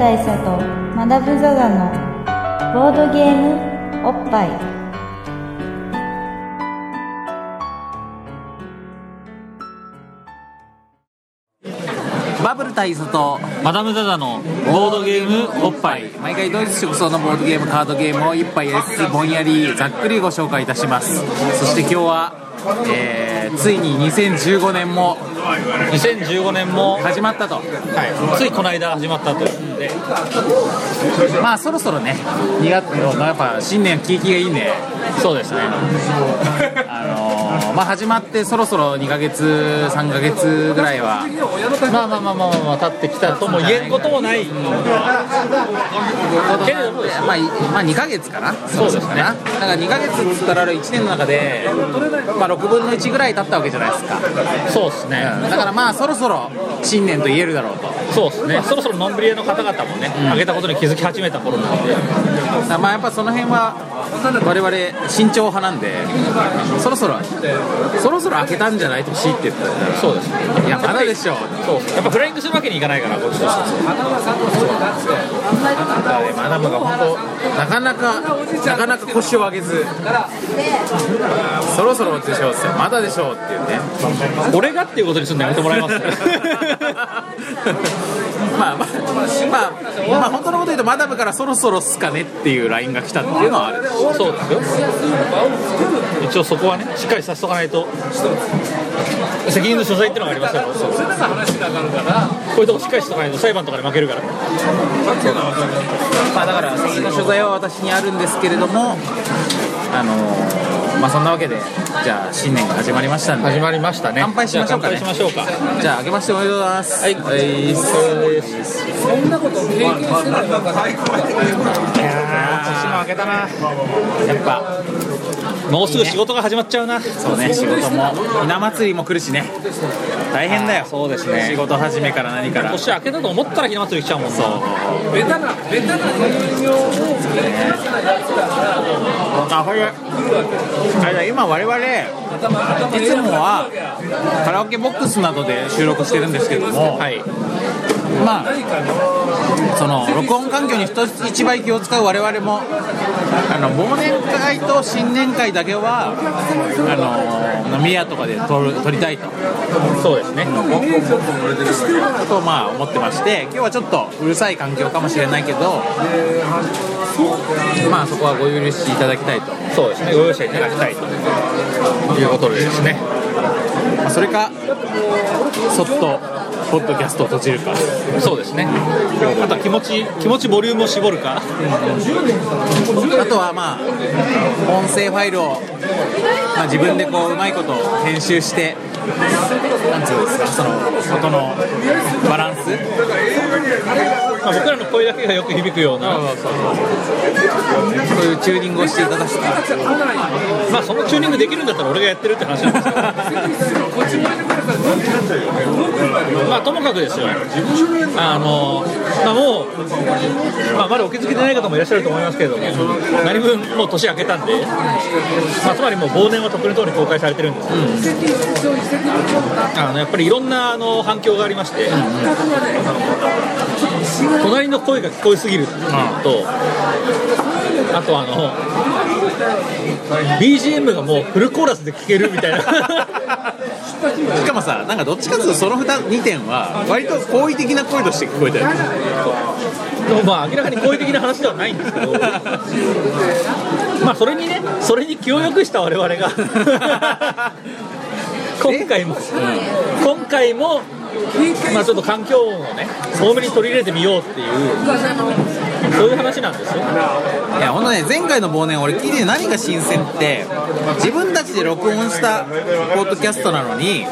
大佐とマダム・ザ・ザのボードゲームおっぱい。バブル大佐とマダム・ザ・ザのボードゲームおっぱい。毎回ドイツ直送のボードゲームカードゲームを一杯やりつつぼんやりざっくりご紹介いたします。そして今日は、えーついに2015年も。2015年も、は始まったと。い、ついこの間始まったということで。まあそろそろね2月のやっぱ新年景気がいいんでそうですね。あのーまあ始まってそろそろ2ヶ月3ヶ月ぐらいはまあまあまあまあまあ、まあ、経ってきたとも言えんこともない。けれどもまあ、いまあ2ヶ月かな。そうですね。だから2ヶ月っつったら1年の中で、まあ、6分の1ぐらい経ったわけじゃないですか、そうですね、だからまあそろそろ新年と言えるだろうと。そうですね。そろそろノンブリエの方々もね、上げたことに気づき始めた頃なんで。まあやっぱその辺は我々慎重派なんでそろそろそろそろ開けたんじゃないとしいって言ったらそうですね。いやまだでしょう。そう。やっぱフライングするわけにいかないからこっちとしては。だからねマダムが本当なかなかなかなか腰を上げず。そろそろでしょうってまだでしょうっていうね。俺がっていうことにするのやめてもらえます。まあまあまあ、まあ、本当のこと言うとマダムからそろそろっすかねっていう LINE が来たっていうのはあるそうですよ。一応そこはねしっかりさせとかないと。責任の所在っていうのがありますからこういうとこしっかりしとかないと裁判とかで負けるから。まあだから責任の所在は私にあるんですけれどもあのーまあそんなわけでじゃあ新年が始まりましたんで。始まりましたね。乾杯しましょうかね。じゃあ乾杯しましょうか。じゃあ明けましておめでとうござい。ますはい。はい。い。やー年も明けたなやっぱもうすぐ仕事が始まっちゃうなそうね仕事もひな祭りも来るしね大変だよそうですね仕事始めから何から年明けたと思ったらひな祭り来ちゃうもんなあこれあれだ今我々いつもはカラオケボックスなどで収録してるんですけども、はいまあその録音環境に人一倍気を使う我々もあの忘年会と新年会だけはあの飲み屋とかで撮る撮りたいと。そうですね。とまあ思ってまして今日はちょっとうるさい環境かもしれないけどまあそこはご許しいただきたいと、そうですね。ご容赦いただきたいと。いうことでですね。まあ、それかそっとポッドキャストを閉じるか。そうですね。あとは気持ち気持ちボリュームを絞るか。あとはまあ音声ファイルを、まあ、自分でこううまいこと編集してなんつうんですか。その音のバランス。まあ、僕らの声だけがよく響くような、そういうチューニングをしていただく。かまあそのチューニングできるんだったら俺がやってるって話なんですけどまあともかくですよ。あの、まあ、もう、まあ、まだお気づきでない方もいらっしゃると思いますけども何分もう年明けたんで、まあ、つまりもう忘年はとっくの通り公開されてるんです。けど、あのやっぱりいろんなあの反響がありまして、隣の声が聞こえすぎるっていうのと、あとあの BGM がもうフルコーラスで聴けるみたいな。しかもさなんかどっちかというとその 2, 2点は割と好意的な声として聞こえたよね。でもまあ明らかに好意的な話ではないんですけど。まあそれにねそれに気をよくした我々が今回も。今回もまあちょっと環境音をね多めに取り入れてみようっていう。そういう話なんですよ。いやほんとね前回の忘年俺聞いてて何が新鮮って自分たちで録音したポッドキャストなのに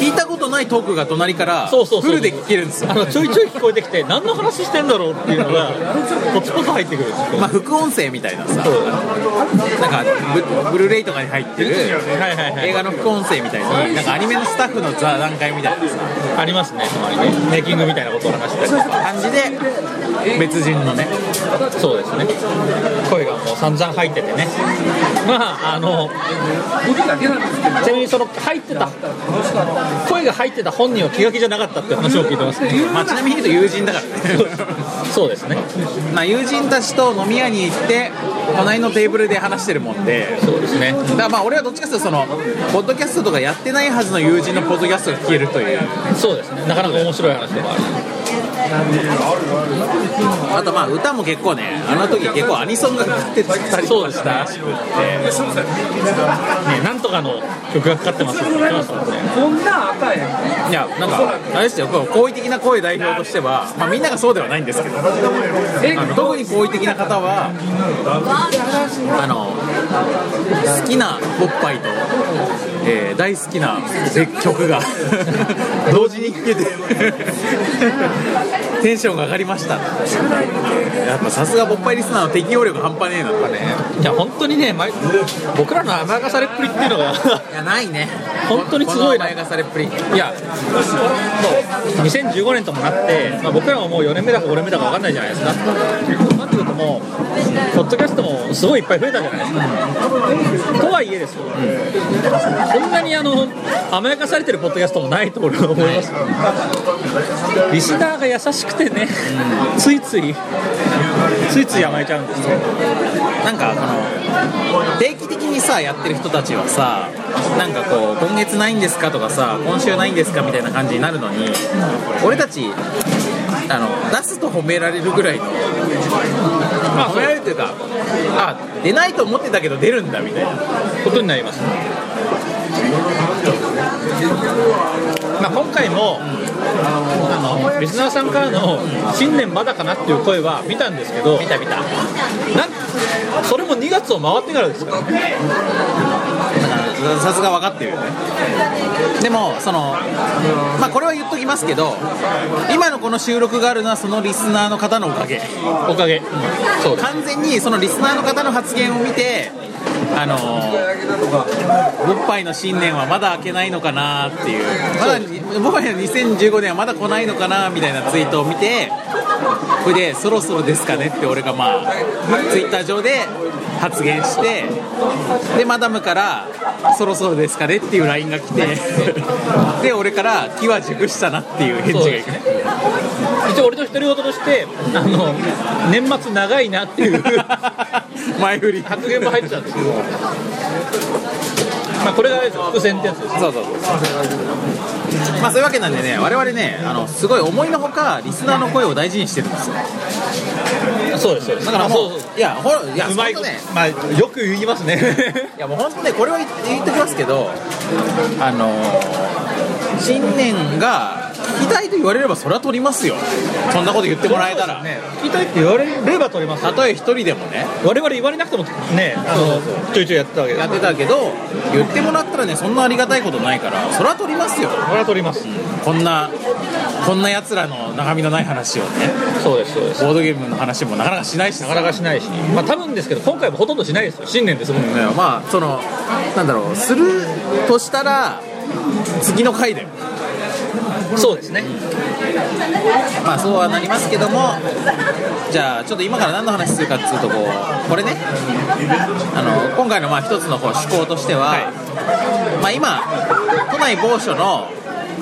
聞いたことないトークが隣からフルで聞けるんですよ。あのちょいちょい聞こえてきて何の話してんだろうっていうのがポツポツ入ってくるんですよ。まあ副音声みたいなさなんかブブルーレイとかに入ってる映画の副音声みたいになんかアニメのスタッフの座談会みたいなさ。ありますねたまにね。メイキングみたいなことを話したりとか感じで別順にのね。そうですね。声がもう散々入っててね。まああのちなみにその入ってた声が入ってた本人は気が気じゃなかったって話を聞いてますけど。まあ、ちなみに言うと友人だからね。そうですね。まあ友人たちと飲み屋に行って隣のテーブルで話してるもんで。そうですね。だからまあ俺はどっちかというとそのポッドキャストとかやってないはずの友人のポッドキャストが聞けるという。そうですね。なかなか面白い話でもあるあとまあ歌も結構ねあの時結構アニソンがかかってたり。とかした。らしくてね。なんとかの曲がかかってますって言ってましたもん。ねいやなんかあれですよ。こう好意的な声代表としては、まあ、みんながそうではないんですけど。あの特に好意的な方は？あの好きなおっぱいと、えー大好きな曲が。同時に聴けて。テンションが上がりました。やっぱさすがおっぱいリスナーの適応力半端ねえなとかね。いや本当にね毎僕らの甘やかされっぷりっていうのがいやないね。本当にすごい甘やかされっぷり。いや、そう2015年ともなって、まあ、僕らももう4年目だか5年目だか分かんないじゃないですか。なってくるともう、ポッドキャストもすごいいっぱい増えたじゃないですか。とはいえですよ、こんなにあの甘やかされてるポッドキャストもないと俺は思いますよリスナーが優しくてね、ついつい、ついつい甘えちゃうんですよ。なんかこの定期的にさやってる人たちはさなんかこう今月ないんですかとかさ今週ないんですかみたいな感じになるのに俺たちあの出すと褒められるぐらいの、まあ、褒められるというかあ出ないと思ってたけど出るんだみたいなことになります。まあ、今回も、あのリスナーさんからの新年まだかなっていう声は見たんですけど見た見た。なんそれも2月を回ってからですか？らねさすが分かってるよね。でもそのまあこれは言っときますけど今のこの収録があるのはそのリスナーの方のおかげ。おかげ。そう完全にそのリスナーの方の発言を見てあのー、おっぱいの新年はまだ開けないのかなっていう。まだもはや2015年はまだ来ないのかなみたいなツイートを見てこれでそろそろですかねって俺がまあツイッター上で発言してでマダムからそろそろですかねっていう LINE が来てで俺から気は熟したなっていう返事がいく一応俺の独り言としてあの年末長いなっていう。前振り。発言も入ってたんですけど。まあこれが伏線ってやつです。そうそうそう。まあそういうわけなんでね我々ねあのすごい思いのほかリスナーの声を大事にしてるんですよ。そうですそうです。だからもういやほらいやうまいねまあよく言いますね。いやもう本当ねこれを言って言ってきますけどあの新年が聞きたいと言われればそれは取りますよ。そんなこと言ってもらえたら、ね聞きたいって言われれば取りますたとえ一人でもね。我々言われなくてもね。あのちょいちょいやってたわけでやってたけど言ってもらったらねそんなありがたいことないからそれは取りますよ。これは取ります。こんなこんなやつらの中身のない話をね。そうですそうです。ボードゲームの話もなかなかしないし。なかなかしないし。まあ多分ですけど今回もほとんどしないですよ。新年ですもんね。ねまあそのなんだろう。するとしたら次の回だよそうですね。まあそうはなりますけどもじゃあちょっと今から何の話するかっつうとこうこれね。あの今回のまあ一つのこう趣向としては、まあ今都内某所の、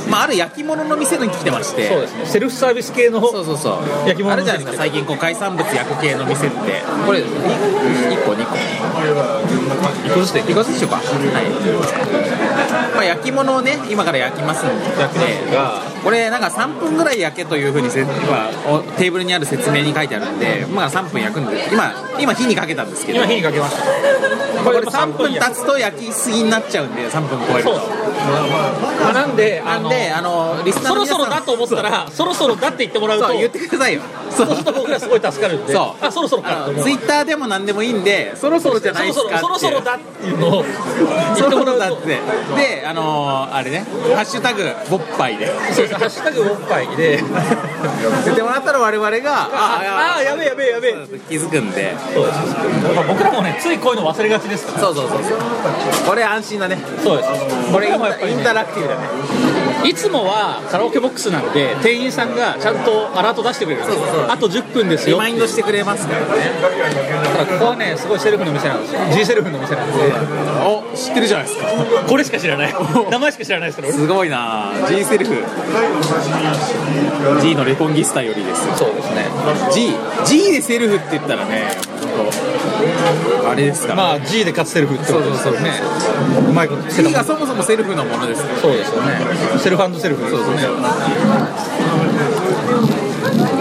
まあ、ある焼き物の店に来てまして。そうですね。セルフサービス系のそうそうそう。焼き物あるじゃないですか。最近こう海産物焼く系の店って。これ1個2個一個ずつで1個ずつしようか？はい、まあ、焼き物をね今から焼きますんで。これなんか3分ぐらい焼けというふうにせ、まあ、おテーブルにある説明に書いてあるんで今から3分焼くんで今今火にかけたんですけど。今火にかけました。これ3分経つと焼きすぎになっちゃうんで3分超えるそうとまあなんであのなんであのリスナーそろそろだと思ったらそろそろだって言ってもらうとそう言ってくださいよそうすると僕らすごい助かるんでそうあそろそろかツイッターでも何でもいいんでそろそろじゃないですかそろそろそろそろだっていうのを言そってもらうだって。であのーあれね「ハッシュタグボッパイで」ハッシュタグおっぱいで。言ってもらったら我々がああやべえやべえやべえ。気づくんで。僕らもねついこういうの忘れがちですから。そうそうそうそう。これ安心だね。そうです。これインインタラクティブだね。いつもはカラオケボックスなんで店員さんがちゃんとアラート出してくれるんですそうそうそう。あと10分ですよリマインドしてくれますからね。だからここはねすごいセルフの店なんですよ。G セルフの店なんでお知ってるじゃないですか。これしか知らない。名前しか知らないですから俺。すごいな。G セルフ。G のレコンギスタよりです。そうですね。G, G でセルフって言ったらねあれですから、まあ G で勝つセルフってことですよね。うまいことしてた G もん。がそもそもセルフのものですから。そうですよね。セルフセルフそうですね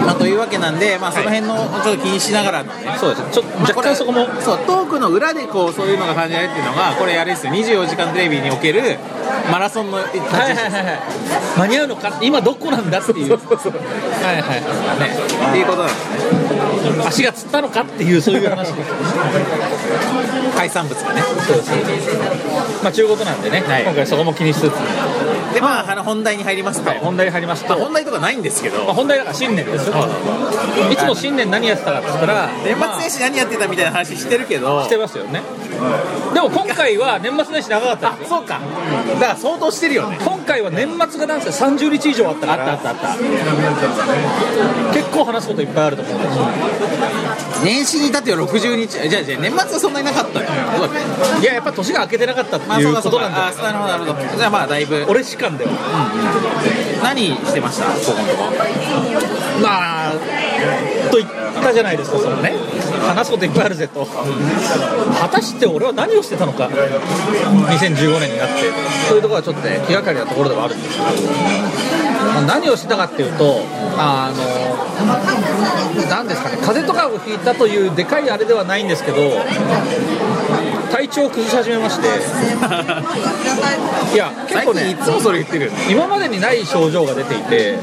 まあ、というわけなんで、まあ、その辺のちょっと気にしながら。のね、そうです。ちょ若干そこも。そうトークの裏でこうそういうのが感じられるっていうのがこれあれですよ24時間テレビにおけるマラソンの立ち位置はいはいはいはい。間に合うのか？今どこなんだっていう。はいはいはい。ねっていうことなんですね。足がつったのかっていうそういう話。です海産物がね。そうです。まあ中国なんでね、はい。今回そこも気にしつつ、でまああの本題に入りますと、本題に入りますと、まあ、本題とかないんですけど。まあ、本題だから新年ですよ。いつも新年何やってたかって言ったら年まあ末年始何やってたみたいな話してるけど。してますよね。でも今回は年末年始長かったあそうか。だから相当してるよね。今回は年末がなんせ30日以上あったから。あったあったあっ結構話すこといっぱいあると思うんですよ。年始に至っては60日。じゃあじゃあ年末はそんなになかったよ。いややっぱ年が明けてなかったってまあいそうことなんだあそうなるほどなるほど。じゃあまあだいぶ。俺主観では何してました？ここのとこ。まあと言ったじゃないですかそのね。話すこといっぱいあるぜと。果たして俺は何をしてたのか？2015年になって。そういうところはちょっとね気がかりなところではあるんですけど、まあ何をしてたかっていうとあの何ですかね。風邪とかをひいたというでかいあれではないんですけど体調を崩し始めまして。いや結最構ね近いつもそれ言ってる。よね今までにない症状が出ていて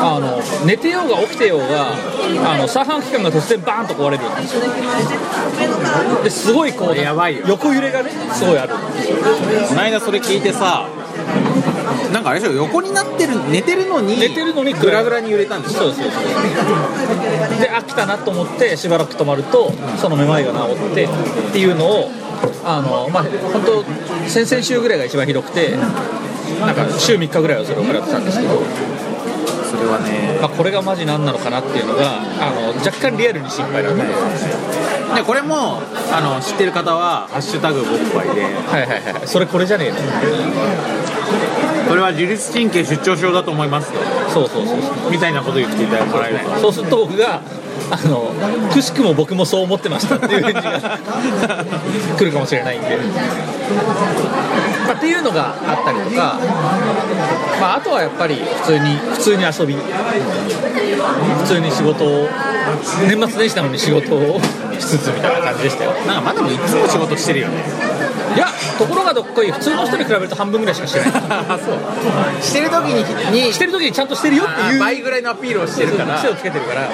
あの寝てようが起きてようがあの三半規管が突然バーンと壊れるですごいこうやばいよ。横揺れがねすごいある。この間それ聞いてさなんかあれでしょ横になってる寝てるのに寝てるのにグラグラに揺れたんでしょ？そうですそうですで飽きたなと思ってしばらく止まるとそのめまいが治ってっていうのをあのまあ本当先々週ぐらいが一番ひどくてなんか週3日ぐらいはそれを食らってたんですけど。それはねまあ、これがマジ何なのかなっていうのがあの若干リアルに心配なんで、はでこれもあの知ってる方は「ハッシュタグボッパイ」で。いはいはいそれこれじゃねえのこれは自律神経出張症だと思います。とそうそうそうそうみたいなこと言っていただもらそうすると僕があのくしくも僕もそう思ってましたっていう返事が来るかもしれないんで、まあ、っていうのがあったりとか、まあ、あとはやっぱり普通に普通に遊び。普通に仕事を年末年始なのに仕事をしつつみたいな感じでしたよ。なんかまだもいつも仕事してるよねいやところがどっこい普通の人に比べると半分ぐらいしかしてない。あそうしてる時ににしてる時にちゃんとしてるよっていう。あ倍ぐらいのアピールをしてるから。癖をつけてるから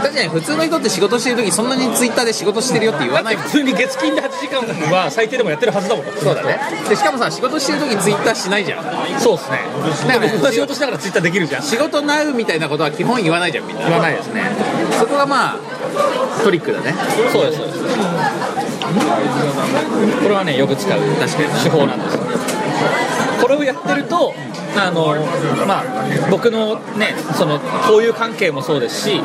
確かに普通の人って仕事してる時そんなにツイッターで仕事してるよって言わない普通に月金で8時間は最低でもやってるはずだもんそうだねでしかもさ仕事してる時ツイッターしないじゃんそうですねだから僕が仕事しながらツイッターできるじゃん仕事なうみたいなことは基本言わないじゃんみんな言わないですねそこがまあトリックだねそうですそうですこれはねよく使う確かに手法なんです。よこれをやってるとあのまあ僕のねその交友関係もそうですし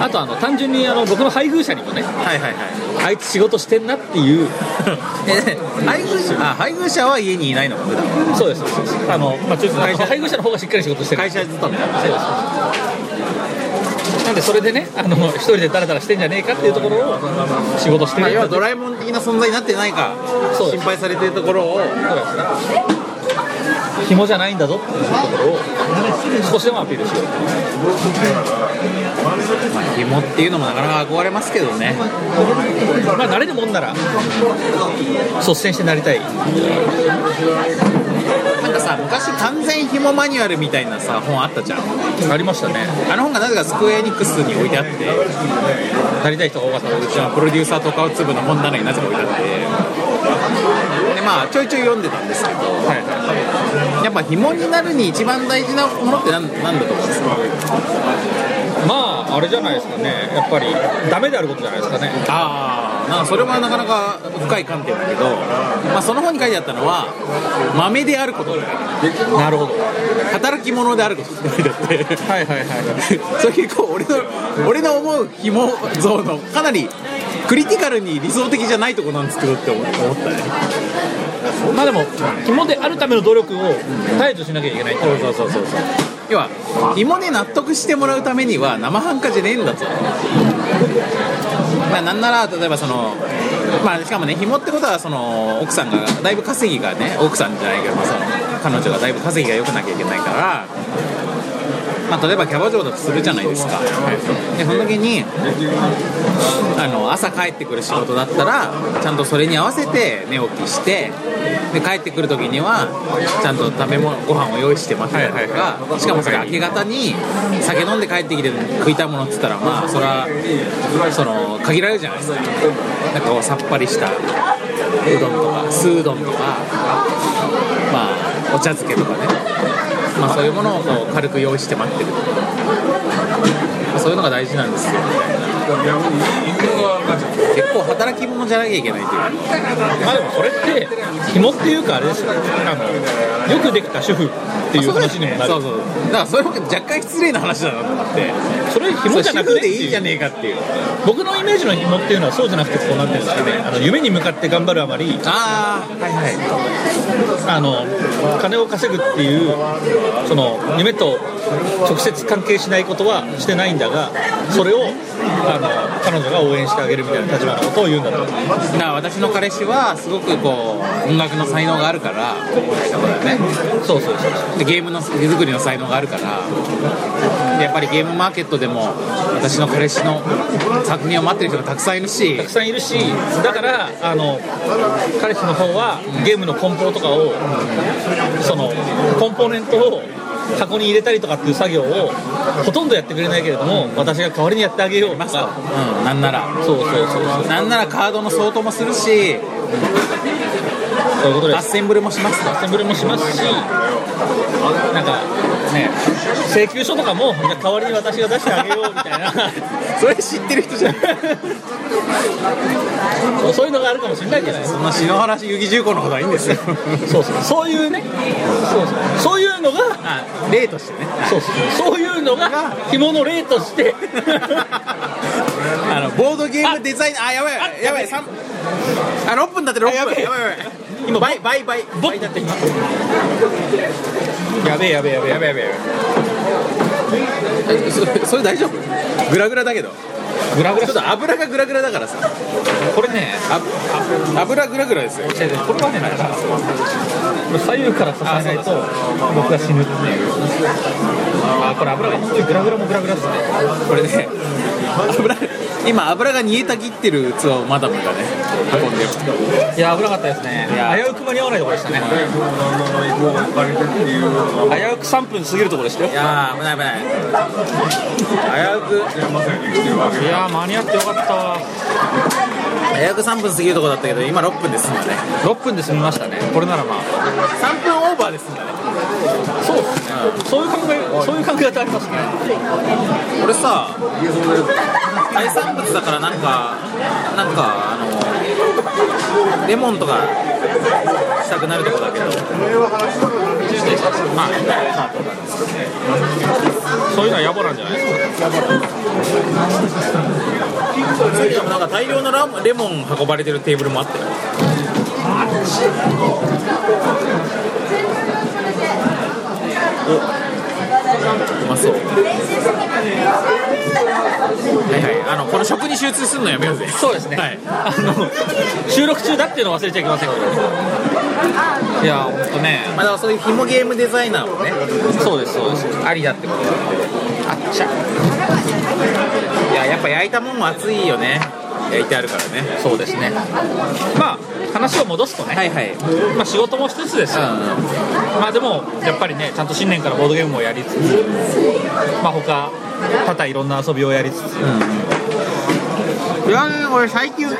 あとあの単純にあの僕の配偶者にもねはいはいはい。あいつ仕事してんなっていう。え配偶者あ配偶者は家にいないのか普段。はそうですそうです。あの、まあ、ちょっと配偶者の方がしっかり仕事してる。会社勤めだそうですなんでそれでねあの一人でダラダラしてんじゃねえかっていうところを仕事してまあ、る要はドラえもん的な存在になってないか心配されてるところを。紐じゃないんだぞっていうところを少しでもアピールしようまあ紐っていうのもなかなか憧れますけどね。まあ慣れるもんなら率先してなりたい。なんかさ昔完全紐マニュアルみたいなさ本あったじゃん。ありましたね。あの本がなぜかスクエアエニックスに置いてあって。なりたい人が多かったうちのプロデューサーとかを粒の本棚になぜか置いてあって。でまあちょいちょい読んでたんですけど。はいはやっぱ紐になるに一番大事なものって何なんだと思うんです？かいまああれじゃないですかね。やっぱりダメであることじゃないですかね。ああなんかそれはなかなか深い観点だけど、まあ、その本に書いてあったのは豆であることなるほど。働き者であることって書いてあってはいはいはい。そういうこう俺の俺の思う紐像のかなりクリティカルに理想的じゃないとこなんですけどって思思ったね。まあでも紐であるための努力を絶えずしなきゃいけないそうそうそうそう。要は紐で納得してもらうためには生半可じゃねえんだぞまあなんなら例えばそのまあしかもね紐ってことはその奥さんがだいぶ稼ぎがね奥さんじゃないけど、まあ、その彼女がだいぶ稼ぎが良くなきゃいけないからまあ、例えばキャバ嬢だとするじゃないですか、でその時にあの朝帰ってくる仕事だったらちゃんとそれに合わせて寝起きしてで帰ってくる時にはちゃんと食べ物ご飯を用意して待ってたりとか、しかもそれ明け方に酒飲んで帰ってきて食いたいものっつったらまあそれはその限られるじゃないですか。なんかこうさっぱりしたうどんとか酢うどんとかまあお茶漬けとかねまあ、そういうものをこう軽く用意して待ってるとか、まあ、そういうのが大事なんですよ。結構働き者じゃなきゃいけないというまあでもそれって紐っていうかあれですよあのよくできた主婦っていう話にもなるそうそうだからそれも若干失礼な話だなと思ってそれ紐じゃなくていうでいいじゃねえかっていう僕のイメージの紐っていうのはそうじゃなくてこうなってるんですかねあの夢に向かって頑張るあまりああはいはいあの金を稼ぐっていうその夢と直接関係しないことはしてないんだがそれをあの彼女が応援してあげるみたいな立場のことを言うんだと。だから私の彼氏はすごくこう音楽の才能があるから。ねそうそうそうそう。でゲームの手作りの才能があるから。でやっぱりゲームマーケットでも私の彼氏の作品を待ってる人がたくさんいるし。たくさんいるし。だからあの彼氏の方はゲームの梱包とかをそのコンポーネントを箱に入れたりとかっていう作業をほとんどやってくれないけれども私が代わりにやってあげようとか。うん、なんなら。そうそうそうそう。なんならカードの相当もするし。アッそういうことです。センブルもします。とアッセンブルもしますしなんかね請求書とかもじゃあ代わりに私が出してあげようみたいな。それ知ってる人じゃん。そうそういうのがあるかもしれないじゃない。そんな篠原遊戯重工のことはいいんですよ。そうそう。そういうね。そうそう。そういうのがあ例としてね。そうそう。そういうのが紐の例として。あのボードゲームデザインあやばいやばい。三あ6分だって6分。あやばいやばい。今倍倍倍ボッだって今やべえやべえやべえやべえやべえ。えそれ それ大丈夫？グラグラだけど。グラグラちょっと油がグラグラだからさ。これねああ油グラグラですよ。違う違うこれはねなんかこれ左右から支えないと僕が死ぬっていう。あこれ油が本当にグラグラもグラグラですね。これね油今油が煮えたぎってる器をマダムがね運んでる。いや危なかったですね。危うく間に合わないところでしたね。危うく3分過ぎるところでしたよ。いやー危ない危ない。危うく。いや間に合ってよかった。わ危うく3分過ぎるとこだったけど今6分で済んだね。6分で済みましたね。これならまあ。3分オーバーで済んだね。そうですね。そういう考えそういう考え方ありますね。俺さ海産物だからなんかなんかあのレモンとかしたくなるとこだけど。まあそういうのは野暮なんじゃないですか。さっきもなんか大量のラレモン運ばれてるテーブルもあったよおうまそう。はいはいあのこの食に集中するのやめようぜ。そうですね、はい。あの収録中だっていうのを忘れちゃいけませんいや本当ね。まあ、だからそういう紐ゲームデザイナーもね。そうですそうです。ありだってことあっちゃ。いややっぱ焼いたもんも熱いよね。焼いてあるからね。そうですね。まあ話を戻すとね、はいはい。まあ、仕事もしつつですよ、まあでもやっぱりねちゃんと新年からボードゲームをやりつつまあ他多々いろんな遊びをやりつつ。いやね俺最近ボ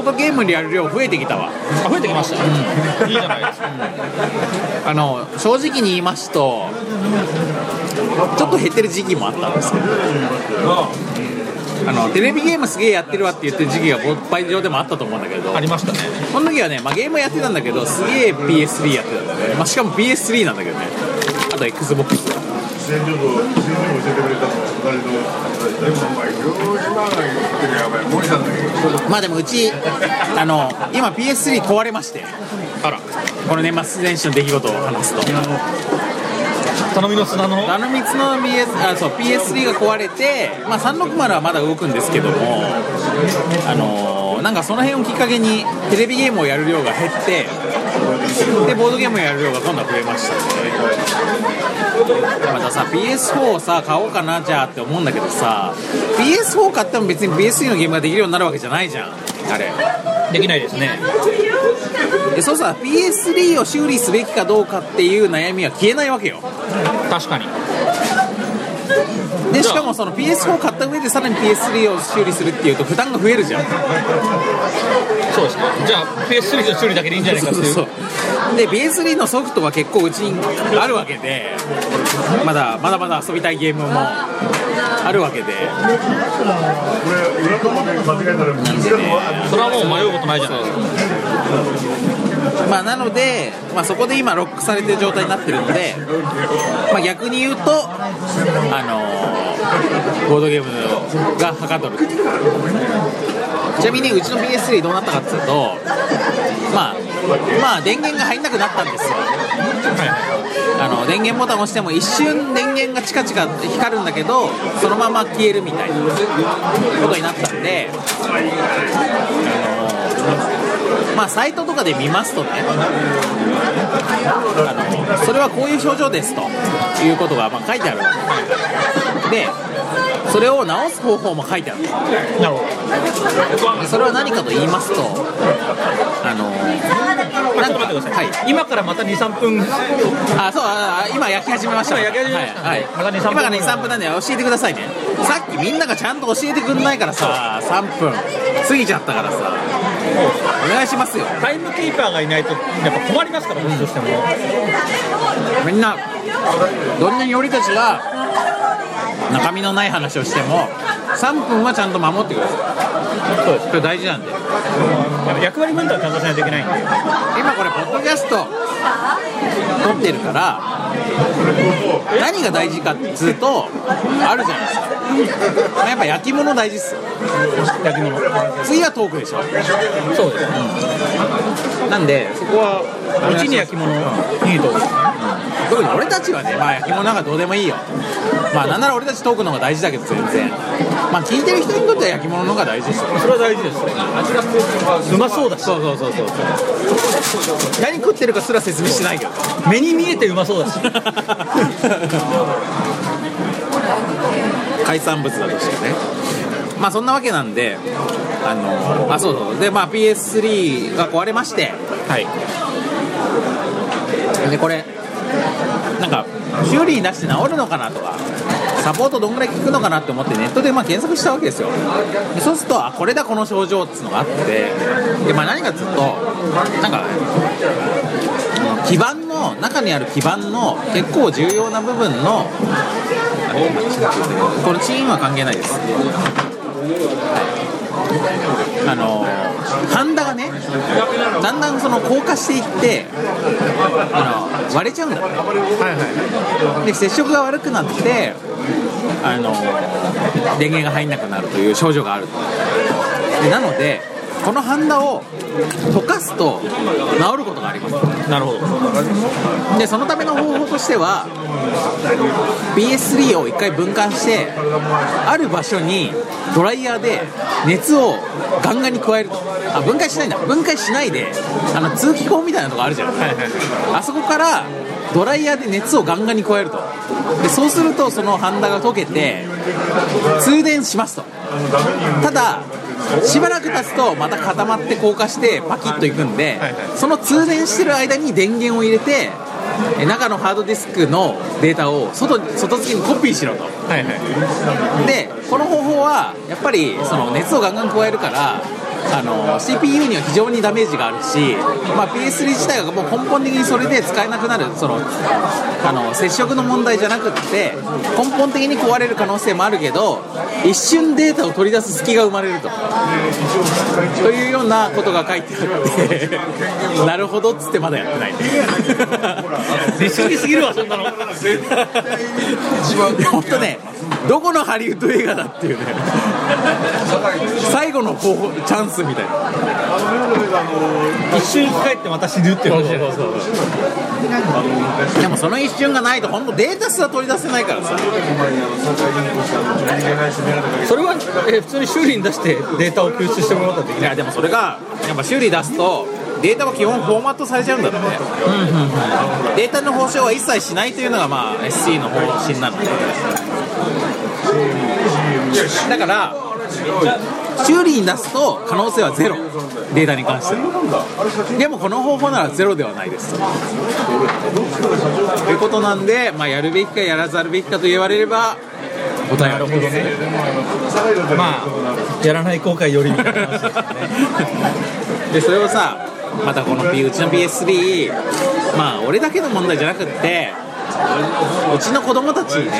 ードゲームにやる量増えてきたわ。あ増えてきました、いいじゃないですか、あの正直に言いますとちょっと減ってる時期もあったんですけどあのテレビゲームすげえやってるわって言ってる時期が勃発上でもあったと思うんだけど。ありましたね。その時はね、まあ、ゲームやってたんだけどすげえ PS3 やってたんだね、まあ、しかも PS3 なんだけどね。あと XBOX と戦場教えてくれたの。でもお前広島が言ってるやばい森さんだけどまあでもうちあの今 PS3 壊れまして。あら。この年末年始の出来事を話すと頼みの砂の？あの3つの PS, あそう PS3 が壊れて、まあ、360はまだ動くんですけどもあのなんかその辺をきっかけにテレビゲームをやる量が減ってでボードゲームをやる量が今度は増えました。ねまたさ PS4 をさ買おうかなじゃあって思うんだけどさ PS4 買っても別に PS3 のゲームができるようになるわけじゃないじゃんあれ。できないですねでそうさ PS3 を修理すべきかどうかっていう悩みは消えないわけよ。確かに。でしかもその PS4 買った上でさらに PS3 を修理するっていうと負担が増えるじゃん。そうです。ねじゃあ PS3 の修理だけでいいんじゃないかっていう。そうで PS3 のソフトは結構うちにあるわけでまだまだまだ遊びたいゲームもあるわけで。これ裏とこで間違えたらそれはもう迷うことないじゃないですか まあなので、まあ、そこで今ロックされてる状態になってるので、まあ、逆に言うとあのーボードゲームがはかどる。ちなみにうちの PS3 どうなったかっていうとまあまあ電源が入んなくなったんですよ。あの電源ボタンを押しても一瞬電源がチカチカ光るんだけどそのまま消えるみたいなことになったんで、あのまあサイトとかで見ますとね。あのそれはこういう症状ですということがまあ書いてあるで。それを直す方法も書いてあるなるほど。それは何かと言いますとあのこれちょっと待ってください、はい。今からまた23分。あそうああ今焼き始めました。今焼き始めました。はいまだ2 3分。今から23分なんで教えてくださいね。さっきみんながちゃんと教えてくんないからさ3分。過ぎちゃったからさお願いしますよ。タイムキーパーがいないとやっぱ困りますから僕としてもみんなどんなに俺たちが中身のない話をしても3分はちゃんと守ってください。そうですこれ大事なんで。役割分担ちゃんとしないといけないんで。今これポッドキャスト撮ってるから何が大事かっつうとあるじゃないですか。やっぱ焼き物大事っすよ。焼き物。次はトークでしょ。そうです。なんでそこはうちに焼き物いいと思う特に俺たちはね、まあ、焼き物なんかどうでもいいよ。まあなんなら俺たちトークの方が大事だけど全然。まあ聞いてる人にとっては焼き物の方が大事ですよ。それは大事です。うまそうだしそうそうそうそう何食ってるかすら説明してないけど。目に見えてうまそうだし。海産物だとしてね。まあそんなわけなんであのあそうそう。でまあ PS3 が壊れまして。はい。でこれなんか修理に出して治るのかなとかサポートどんぐらい効くのかなって思ってネットでまあ検索したわけですよ。でそうするとあこれだこの症状っつうのがあってで、まあ、何かっつうとなんか基板の中にある基板の結構重要な部分のこのチーンは関係ないです。あのハンダがねだんだんその硬化していってあの割れちゃうんだって、で接触が悪くなってあの電源が入んなくなるという症状があるでなのでこのハンダを溶かすと治ることがありますなるほど。でそのための方法としては PS3 を一回分解してある場所にドライヤーで熱をガンガンに加えると。あ分解しないんだ。分解しないであの通気口みたいなとこあるじゃん、あそこからドライヤーで熱をガンガンに加えると。でそうするとそのハンダが溶けて通電しますと。ただしばらく経つとまた固まって硬化してパキッといくんで、その通電してる間に電源を入れてえ中のハードディスクのデータを外外付けにコピーしろと。はいはい。でこの方法はやっぱりその熱をガンガン加えるからあの CPU には非常にダメージがあるし、まあ、PS3 自体がもう根本的にそれで使えなくなるそのあの接触の問題じゃなくって根本的に壊れる可能性もあるけど一瞬データを取り出す隙が生まれると。というようなことが書いてあってなるほどっつってまだやってない。理想すぎるわそんなの本当ねどこのハリウッド映画だっていうね。最後の方法チャンスみたいな。一瞬生き返ってまた死ぬっていう話じゃないですか。でもその一瞬がないと本当データすら取り出せないからさ。それは、えー普通に修理に出してデータを救出してもらったらできない。いやでもそれがやっぱ修理出すとデータは基本フォーマットされちゃうんだって。ね、データの保証は一切しないというのがまあ SC の方針なので。だから修理に出すと可能性はゼロ。データに関して。はでもこの方法ならゼロではないです。ということなんで、まあ、やるべきかやらざるべきかと言われれば答えはなるほどね。まあやらない後悔よりみたいな話ですよね。でそれをさまたこのうちの PS3 まあ俺だけの問題じゃなくってうちの子供たちね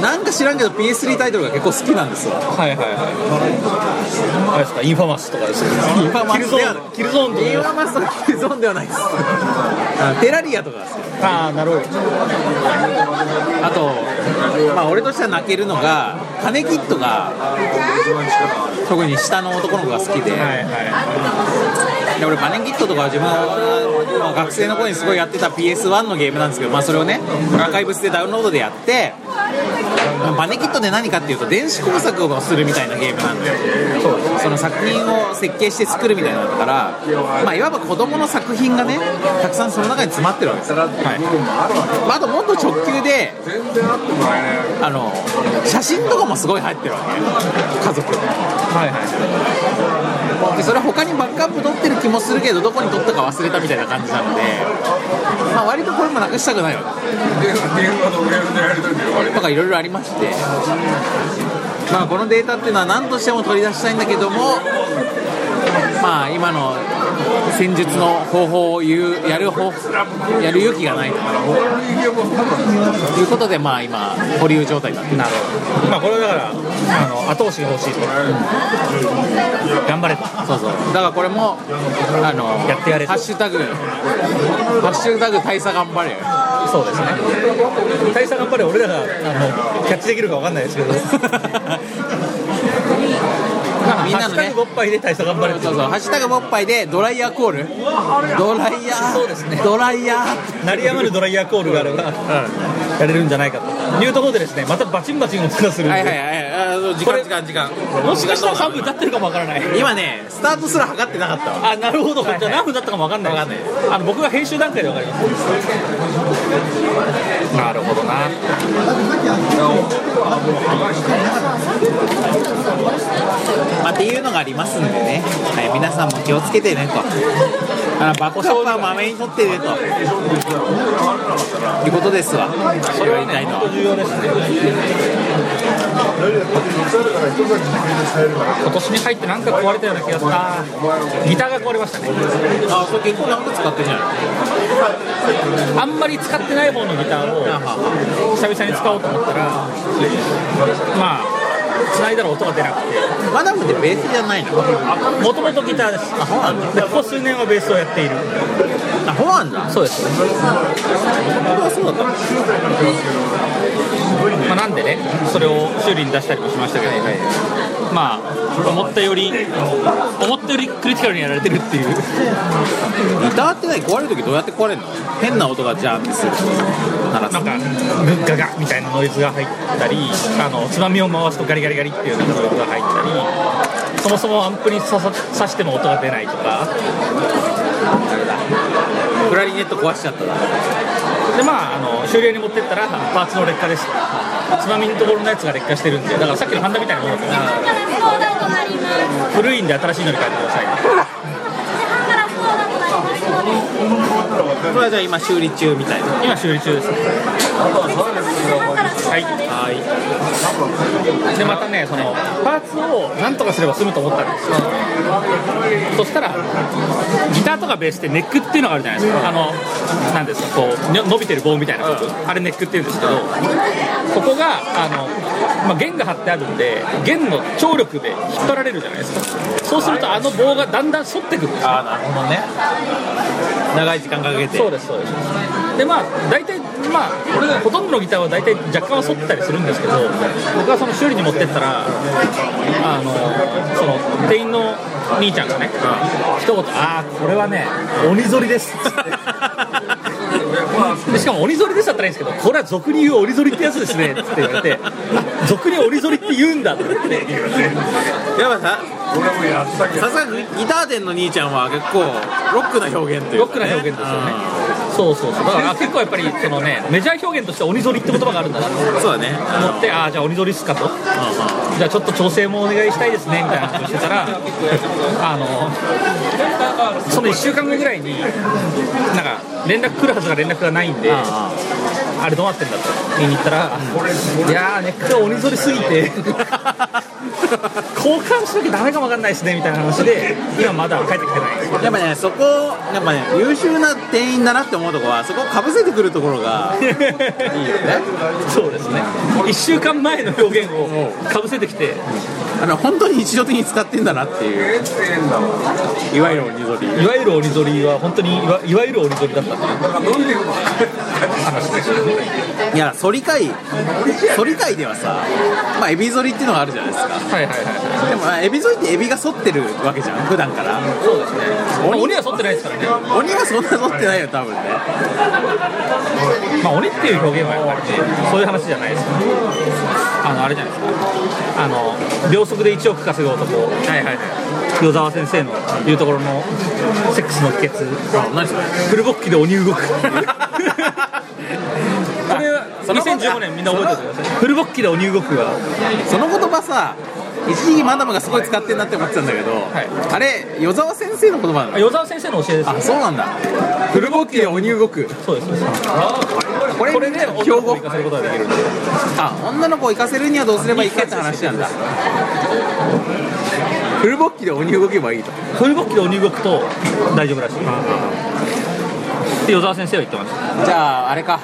なんか知らんけど PS3 タイトルが結構好きなんですよはいはいはいあれですかインファマスとかですよインファマスキルゾンキルゾーンとかインファマスとかキルゾーンではないですテラリアとかが好きああなるほどあとまあ俺としては泣けるのがカネキッドが特に下の男の子が好きで,、はいはで俺パネキットとかは自分の学生の頃にすごいやってた PS1 のゲームなんですけど、まあ、それをねアーカイブスでダウンロードでやってパネキットで何かっていうと電子工作をするみたいなゲームなんでその作品を設計して作るみたいなんだから、まあ、いわば子供の作品がねたくさんその中に詰まってるわけです。よ、まあ、あともっと直球であの写真とかもすごい入ってるわけ。家族はいはい。でそれは他にバックアップ取ってる気もするけどどこに取ったか忘れたみたいな感じなので、まあ、割とこれもなくしたくないわけ。とかいろいろありまして、まあ、このデータっていうのは何としても取り出したいんだけどもまあ今の戦術の方法を言うやる方やる勇気がないということでまあ今保留状態になるほど。まあこれはだからあの後押しが欲しいと。頑張れと。そうそう。だからこれもあのやってやれと。ハッシュタグハッシュタグ大佐頑張れそうですね。大佐頑張れ。俺らがあのキャッチできるかわかんないですけど。まあみんなのね。ハッシュタグぼっぱいで大佐頑張れそうそう。ハッシュタグもっぱいでドライヤーコール。ドライヤー。そうですね。ドライヤー。鳴りやまぬドライヤーコールがあればやれるんじゃないかと。いうところでですねまたバチンバチン音がするんで、はいはいはい。あー時間時間時間。もしかしたら3分経ってるかもわからない。今ねスタートすら測ってなかったわ。あなるほど、じゃあ何分だったかもわかんないわかんない。あの僕が編集段階でわかります。なるほどな。まあ、っていうのがありますんでね、はい、皆さんも気をつけてねとあのバックアップはまめに取ってねと。いうことですわ。それは言いたいのは。重要ですね今年に入ってなんか壊れたような気がするな。ギターが壊れましたね。あそれ結構なんか使ってんじゃない？あんまり使ってない方のギターを久々に使おうと思ったらまあ繋いだら音が出なくて。マダムってベースじゃないの。もともとギターです。あそうなんだでここ数年はベースをやっている。あそうなんだそうですあそうだったまあ、なんでねそれを修理に出したりもしましたけど、まあ思ったより思ったよりクリティカルにやられてるっていう。ギターって何壊れる時どうやって壊れるの？変な音がジャーンってする。なんかガガみたいなノイズが入ったりあのつまみを回すとガリガリガリっていうノイズが入ったりそもそもアンプに刺しても音が出ないとか。クラリネット壊しちゃったらでまああの修理屋に持ってったらパーツの劣化ですつまみのところのやつが劣化してるんでだからさっきのハンダみたいなものだとから。古いんで新しいのに変えてください。これはじゃあ今修理中みたいな今修理中ですはい。でまたねそのパーツをなんとかすれば済むと思ったんですよ。そしたらギターとかベースってネックっていうのがあるじゃないですか。あのなんですかこうの伸びてる棒みたいな。あれネックっていうんですけどここがあの、まあ、弦が張ってあるんで弦の張力で引っ張られるじゃないですか。そうするとあの棒がだんだん反ってくるんですよ。ああなるほどね。長い時間かけて。そうですそうです。でまあ大体まあほとんどのギターは大体若干は反ったりするんですけど僕はその修理に持ってったらあのその店員の兄ちゃんがね一言「ああこれはね鬼反りです」っつって。でしかも鬼反りですだったらいいんですけどこれは俗に言う鬼反りってやつですねって言われてあ俗に鬼反りって言うんだって。言ってささすがにギター店の兄ちゃんは結構ロックな表現というか、ロックな表現ですよねそうそうそう。だから結構やっぱりそのねメジャー表現として鬼反りって言葉があるんだなと。うんそうだね。思ってああじゃあ鬼反りっすかと。じゃあちょっと調整もお願いしたいですねみたいな話をしてたらあのその1週間後ぐらいになんか連絡来るはずが連絡がないんであれどうなってんだと言いに行ったら、いやーネックが鬼反りすぎて交換しなきゃダメかもわかんないですねみたいな話で今まだ帰ってきてない。ですやっぱねそこやっぱね優秀な店員だなって思うとこはそこをかぶせてくるところがいいよね。そうですね。1週間前の表現をかぶせてきてあの本当に日常的に使ってんだなっていう。いわゆる鬼ぞり。いわゆる鬼反りは本当にいわいわゆる鬼反りだったっていう。話ですよねいや反り会反り会ではさまあエビ反りっていうのがあるじゃないですか。はいはいはいでもまあエビ反りってエビが反ってるわけじゃん普段から。そうですね。まあ鬼は反ってないですからね。鬼はそんな反ってないよ多分ね。まあ鬼っていう表現はやっぱりねそういう話じゃないですあのあれじゃないですか。あの秒速で1億稼ぐ男はいはいはい。与沢先生の言うところのセックスの秘訣。何それ。フルボッキで鬼動くこれは2015年みんな覚えておいてくださいフルボッキで鬼動くはその言葉さ一時期マダムがすごい使ってんなって思ってたんだけど、い。あれ与沢先生の言葉なんだ。与沢先生の教えですあそうなんだ。フルボッキで鬼動くそうですそうです。これこれで標語。あ女の子を行かせるにはどうすればいいかって話なんだ。フルボッキで鬼動けばいいと。フルボッキで鬼動くと大丈夫らしい与沢先生は言ってましたじゃああれか。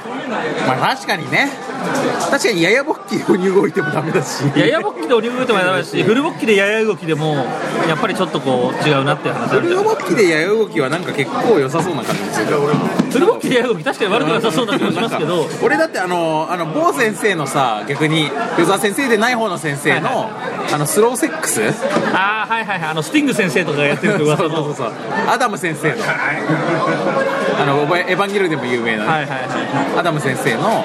まあ確かにね。確かにややボッキで鬼動いてもダメだし。ややボッキで鬼動いてもダメだしフルボッキでやや動きでもやっぱりちょっとこう違うなっていう話あフルボッキでやや動きはなんか結構良さそうな感じする。フルボッキでやや動き確かに悪くなさそうな気もしますけど。俺だってあのあの某先生のさ逆に与沢先生でない方の先生の、はいあのスローセックス？ああはいはいはい。あのスティング先生とかがやってる噂のそうそうそうアダム先生の。あのエヴァンゲルでも有名なね、はいはいはい。アダム先生の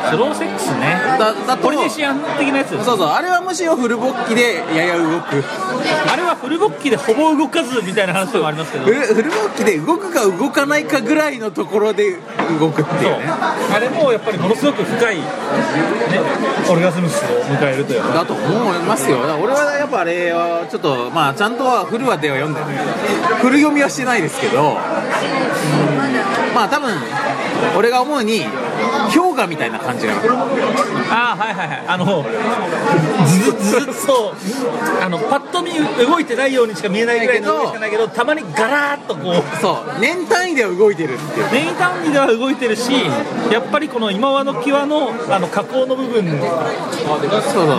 スローセックスね。だだと。ポリネシアン的なやつそうそうあれはむしろフルボッキでやや動く。あれはフルボッキでほぼ動かずみたいな話もありますけど。フルフルボッキで動くか動かないかぐらいのところで動くっていうね。あれもやっぱりものすごく深い、ね、オルガズムスを迎えるというかだと思いますよ。俺はやっぱあれはちょっとまあちゃんとはフルはでは読んでない。フル読みはしてないですけど。まあ多分俺が思うに氷河みたいな感じがああはいはいはい。あのずずっとあのパッと見動いてないようにしか見えないぐらいの動きしかないけどたまにガラーッとこう。そう。年単位では動いてるっていう。年単位では動いてるしやっぱりこの今和の際のあの加工の部分で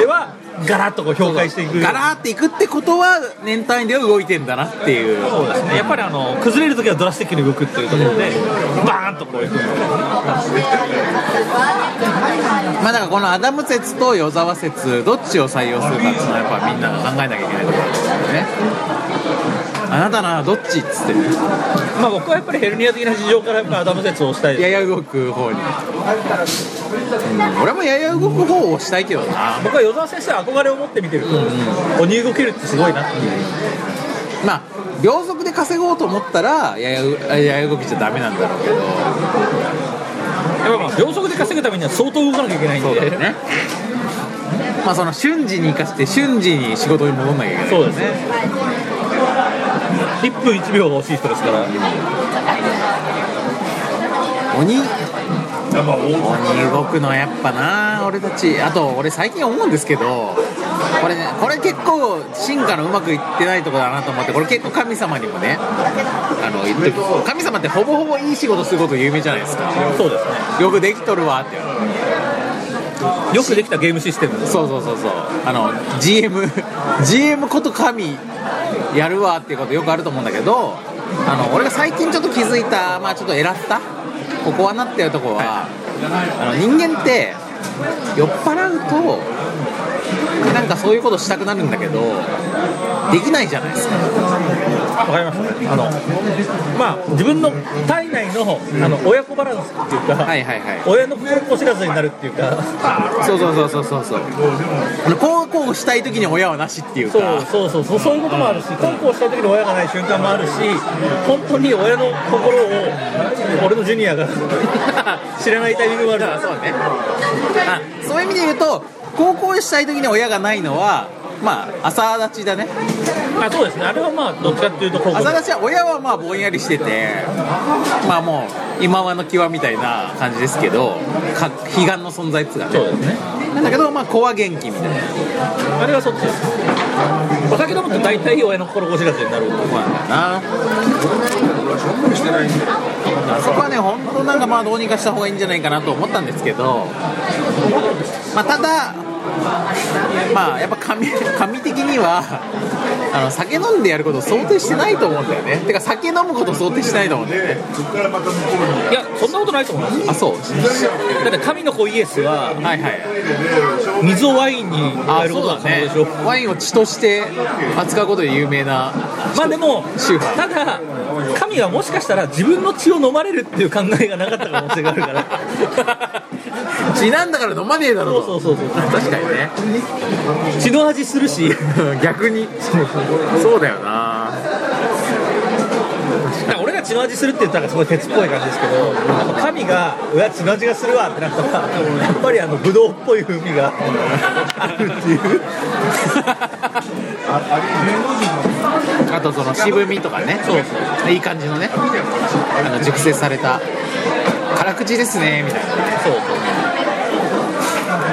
はガラッとこう氷解していく。ガラーっていくってことは年単位では動いてんだなっていう。そうですね。やっぱりあの崩れるときはドラスティックに動くっていうところでバーンとこういくまあだからこのアダム説と与沢説どっちを採用するかっていうのはやっぱみんなが考えなきゃいけないところですよねあなたならどっちっつって。ねまあ僕はやっぱりヘルニア的な事情からやっぱアダム説をしたい。やや動く方に、うん、俺もやや動く方をしたいけどな。僕は与沢先生は憧れを持って見てると、鬼動けるってすごいなっていう。まあ秒速で稼ごうと思ったらやややや動きじゃダメなんだろうけど。やっぱまあ秒速で稼ぐためには相当動かなきゃいけないんで。そうだよね。まあその瞬時に生かして瞬時に仕事に戻んなきゃいけないそうですね1分1秒が欲しい人ですから。鬼？鬼動くのはやっぱな。俺たち。あと俺最近思うんですけどこれねこれ結構進化のうまくいってないところだなと思ってこれ結構神様にもねあの言って神様ってほぼほぼいい仕事すること有名じゃないですか。そうですね。よくできとるわって。よくできたゲームシステム。そうそうそうそう。あの GM GM こと神やるわっていうことよくあると思うんだけどあの俺が最近ちょっと気づいたまあちょっと偉ったここはなってるとこは、あの人間って酔っ払うとなんかそういうことしたくなるんだけどできないじゃないですか。わかりましたねあのまあ自分の体内のあの親子バランスっていうか、はいはいはい。親の心子知らずになるっていうか。そうそうそうそうそうそう。あのこうこうしたい時に親はなしっていうか。そうそうそうそう。そういうこともあるしコンコンした時に親がない瞬間もあるし本当に親の心を俺のジュニアが 知らないタイミングもある。だからそうね。あそういう意味で言うと高校したい時に親がないのはまあ朝立ちだね。あそうですね。あれはまあどっちかっていうと高校。朝立ちは親はまあぼんやりしててまあもう今はの際みたいな感じですけどか悲願の存在っつうかね。そうですね。なんだけどまあ子は元気みたいな。あれはそっちです。お酒飲むと大体親の心子知らずになるとこなんだよな。そこはね本当なんかまあどうにかした方がいいんじゃないかなと思ったんですけどまあただ まあやっぱ神神的にはあの酒飲んでやることを想定してないと思うんだよね。てか酒飲むことを想定してないと思うんだよね。いやそんなことないと思いますあそう。だって神の子イエスははいはい。水をワインに変あえることそうだねが可能でしょ。ワインを血として扱うことで有名なまあでもただ神はもしかしたら自分の血を飲まれるっていう考えがなかった可能性があるから。血なんだから飲まねえだろそうそうそうそう。確かにね。血の味するし。逆に。そうだよな。俺が血の味するって言ったらすごい鉄っぽい感じですけど神が「うわ血の味がするわ」ってなったらやっぱりあのブドウっぽい風味があるっていう。あとその渋みとかね。そうそう。いい感じのね。あの熟成された。辛口ですねみたいな。そう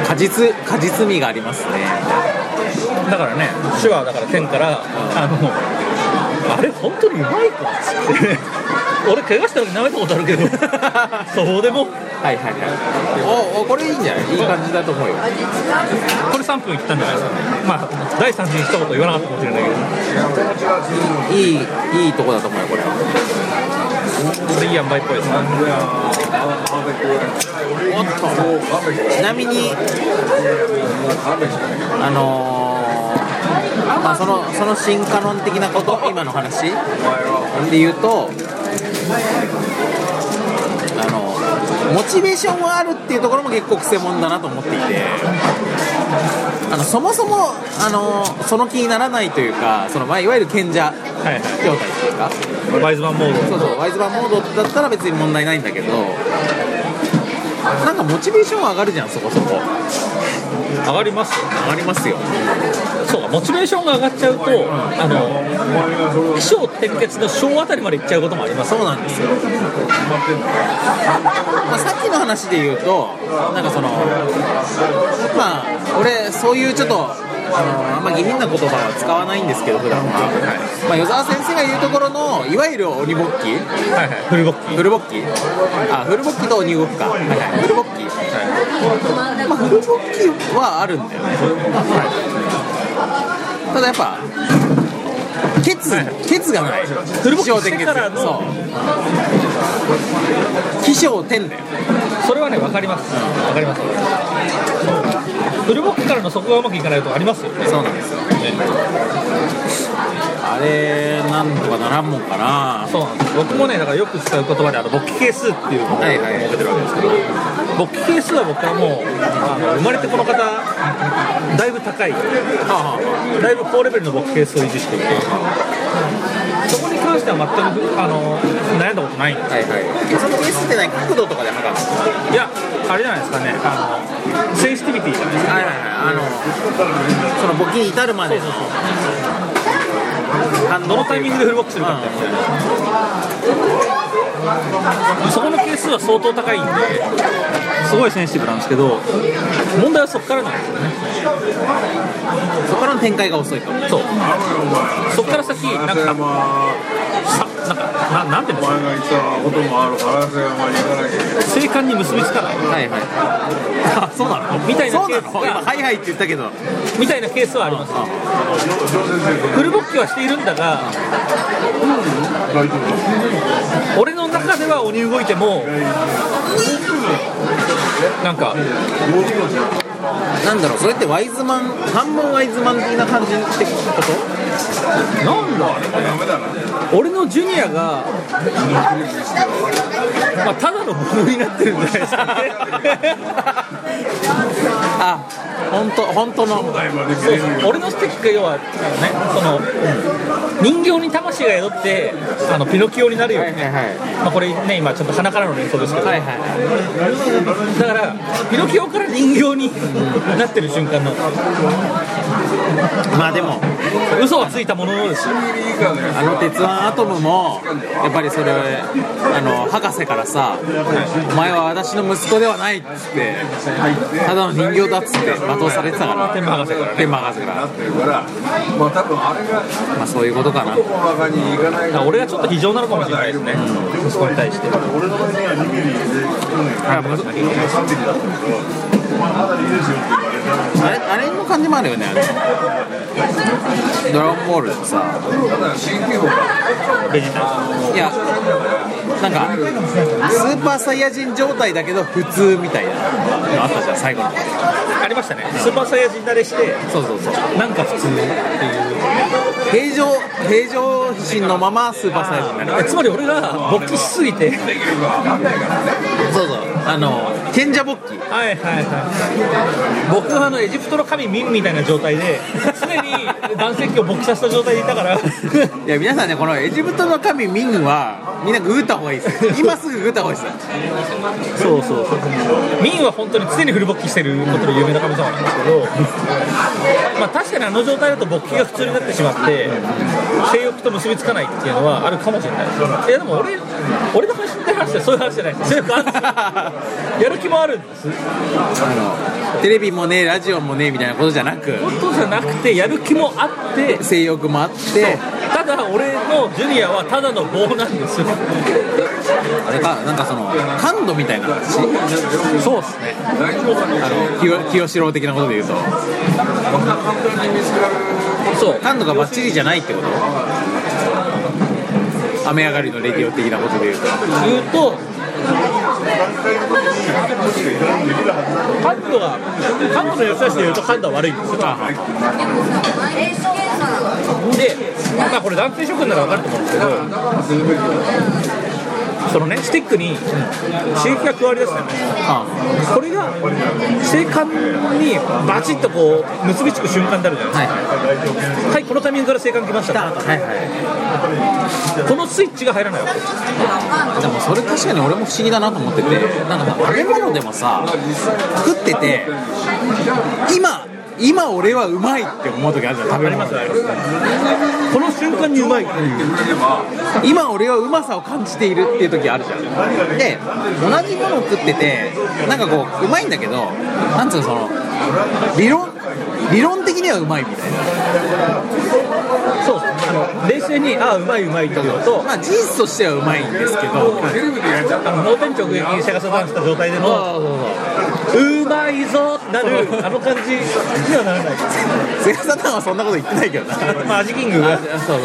果実果実味がありますね。だからね手話だから天からあのあれ本当にうまいか？っつって俺怪我した時舐めたことあるけど そうでも？はいはいはい。おおこれいいんじゃない？いい感じだと思うよ。これ3分いったんじゃないですかね。まあ第3次に一言言わなかったかもしれないけど。いいいいとこだと思うよこれ。これいい塩梅っぽいですね。おっとちなみにあのーまあそのその進化論的なこと今の話で言うとモチベーションがあるっていうところも結構くせ者だなと思っていて。あのそもそもあのその気にならないというかその、まあ、いわゆる賢者はい。はい状態っていうか。ワイズマンモード。そうそうワイズバーモードだったら別に問題ないんだけどなんかモチベーションは上がるじゃんそこそこ上がります上がりますよ。そうかモチベーションが上がっちゃうと、あの起承転結の小あたりまでいっちゃうこともあります。そうなんですよ、まあ、さっきの話で言うとなんかそのまあ俺そういうちょっとあのあんま下品な言葉は使わないんですけど普段は、まあ、与沢先生が言うところのいわゆる鬼ボッキはいはい。フルボッキフルボッキあフルボッキと鬼動くか、はいはい、フルボッキ、まあ、フルボッキはあるんだよね、ただやっぱケツ、ケツがない。フルボッキしてからのそう。起承転だよそれはね分かります。分かりますフルボッキからの底がうまくいかないとありますよね。そうなんですよ。あれなんとかならんもんかな。そうなんです。僕もねだからよく使う言葉であの勃起係数っていうのを設けてるわけですけど勃起係数は僕はもうあの生まれてこの方だいぶ高いはだいぶ高レベルの勃起係数を維持していてそこに関しては全くあの悩んだことない。んであはいはい。えそのケースって何角度とかで測るのいやあれじゃないですかね。あのセンシティビティじゃないですか。はいはいはい。あのその募金に至るまでのどのタイミングでフルボックスするかみたいな、そこの係数は相当高いんですごいセンシティブなんですけど問題はそこからなんですよねそこからの展開が遅いとそうそこから先なんかさなんかななんていうんですか？お前が言ったこともある。から瀬山に行かなきゃいけない生還に結びつかないはいはいあそうなのみたいなそうなのケースが今はいはいって言ったけどみたいなケースはありますフルボッキはしている。んだが俺の中では鬼動いてもなんかなんだろうそれってワイズマン半分ワイズマン的な感じってこと？なんだ俺のジュニアが、まあ、ただのものになってるんじゃないですかね。あ本当本当の。俺のステッキが要はねその人形に魂が宿ってあのピノキオになるように、はいはいまあ、これね今ちょっと鼻からの連想ですけど、はいはい。だからピノキオから人形になってる瞬間のまあでも嘘はついたもののです。よあの鉄腕アトムもやっぱりそれあの博士からさ「お前は私の息子ではない」っつってただの人形だっつって罵倒されてたから天馬博士から。ね天馬博士から。まあ多分あれがまあそういうことかな。俺がちょっと非常なのかもしれないですね、息子に対して。俺の場合には2ミリで去年から3ミリだったけどまだいいですよって言われたあれあれの感じもあるよねあれドラゴンボールでさ。ただ新規法がベジータいやなんかスーパーサイヤ人状態だけど普通みたいな。のあったじゃん最後の。ありましたね、スーパーサイヤ人慣れして、そうそうそう。なんか普通っていう、平常平常心のままスーパーサイヤ人になる。えつまり俺が勃起しすぎて、そうそう。あの賢者勃起。はいはいはい、僕はあのエジプトの神ミンみたいな状態で、常に男性器を勃起させた状態でいたから、いや皆さんねこのエジプトの神ミンはみんなググった方がいいです。よ今すぐググった方がいいです。よそうそうそう、ミンは本当に常にフル勃起してることで有名な神様なんですけど、まあ、確かにあの状態だと勃起が普通になってしまって、性欲と結びつかないっていうのはあるかもしれない。です。いやでも俺俺の話って話ってそういう話じゃない。性欲あるんですよやる気もあるんです。あのテレビもねラジオもねみたいなことじゃなく。ことじゃなくてやる気もあって。性欲もあって。ただ俺のジュニアはただの棒なんですよ。あれかなんかその感度みたいな話？そうっすね。あの清清志郎的なことで言うと。そう。感度がバッチリじゃないってこと？雨上がりのレディオ的なことで言うと。言うと感度が感度の優しさで言うと感度は悪いんですよで、まあこれ男性諸君なら分かると思うんですけど。そのねスティックに刺激が加わりだすねこれが性感にバチッとこう結びつく瞬間になるじゃないですか。はい、このタイミングから性感来ましたはいはいこのスイッチが入らないわけ。でもそれ確かに俺も不思議だなと思っててなんかさ食べ物でもさ食ってて今今俺はうまいって思う時あるじゃん食べ物。でこの瞬間にうまいっていう。今俺はうまさを感じているっていう時あるじゃん。で同じものを食っててなんかこううまいんだけどなんつうのその理論理論的にはうまいみたいな。そうあの冷静にああうまいうまいっていうのとまあ事実としてはうまいんですけど。テレビでやっちゃったあの脳天直撃にシャガサダンした状態でのうまいぞなる。あの感じ。にはならないセガサタンはそんなこと言ってないけどな。まあ味キングが。そうそう。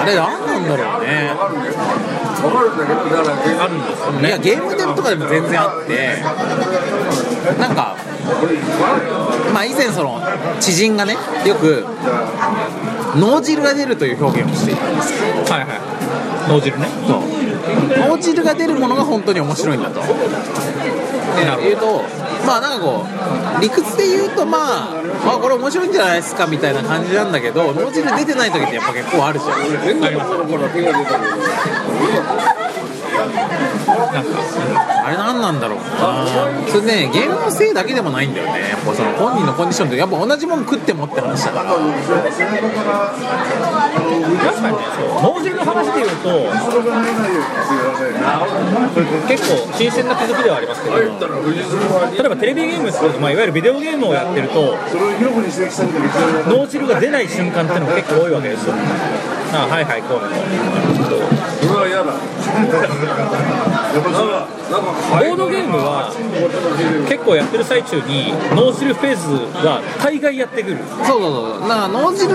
あれ何なんだろうね。あるんですよいやゲームデブとかでも全然あって。なんかまあ以前その知人がねよく脳汁が出るという表現をしていたんです。けどはいはい。脳汁ね。そう脳汁が出るものが本当に面白いんだと。で言うとまあなんかこう理屈で言うとまあまあこれ面白いんじゃないですかみたいな感じなんだけど脳汁出てない時ってやっぱ結構あるじゃんなんかあれ何なんだろう。それねゲームのせいだけでもないんだよね。やっぱその本人のコンディションってやっぱ同じもん食ってもって話だから。確かにね脳汁の話でいうと結構新鮮な気づきではありますけど例えばテレビゲームっていうと、まあ、いわゆるビデオゲームをやってると脳汁が出ない瞬間っていうのが結構多いわけですよあはいはいこうねそれは嫌だボードゲームは結構やってる最中に脳汁フェーズが大概やってくる。そうそうそう。脳汁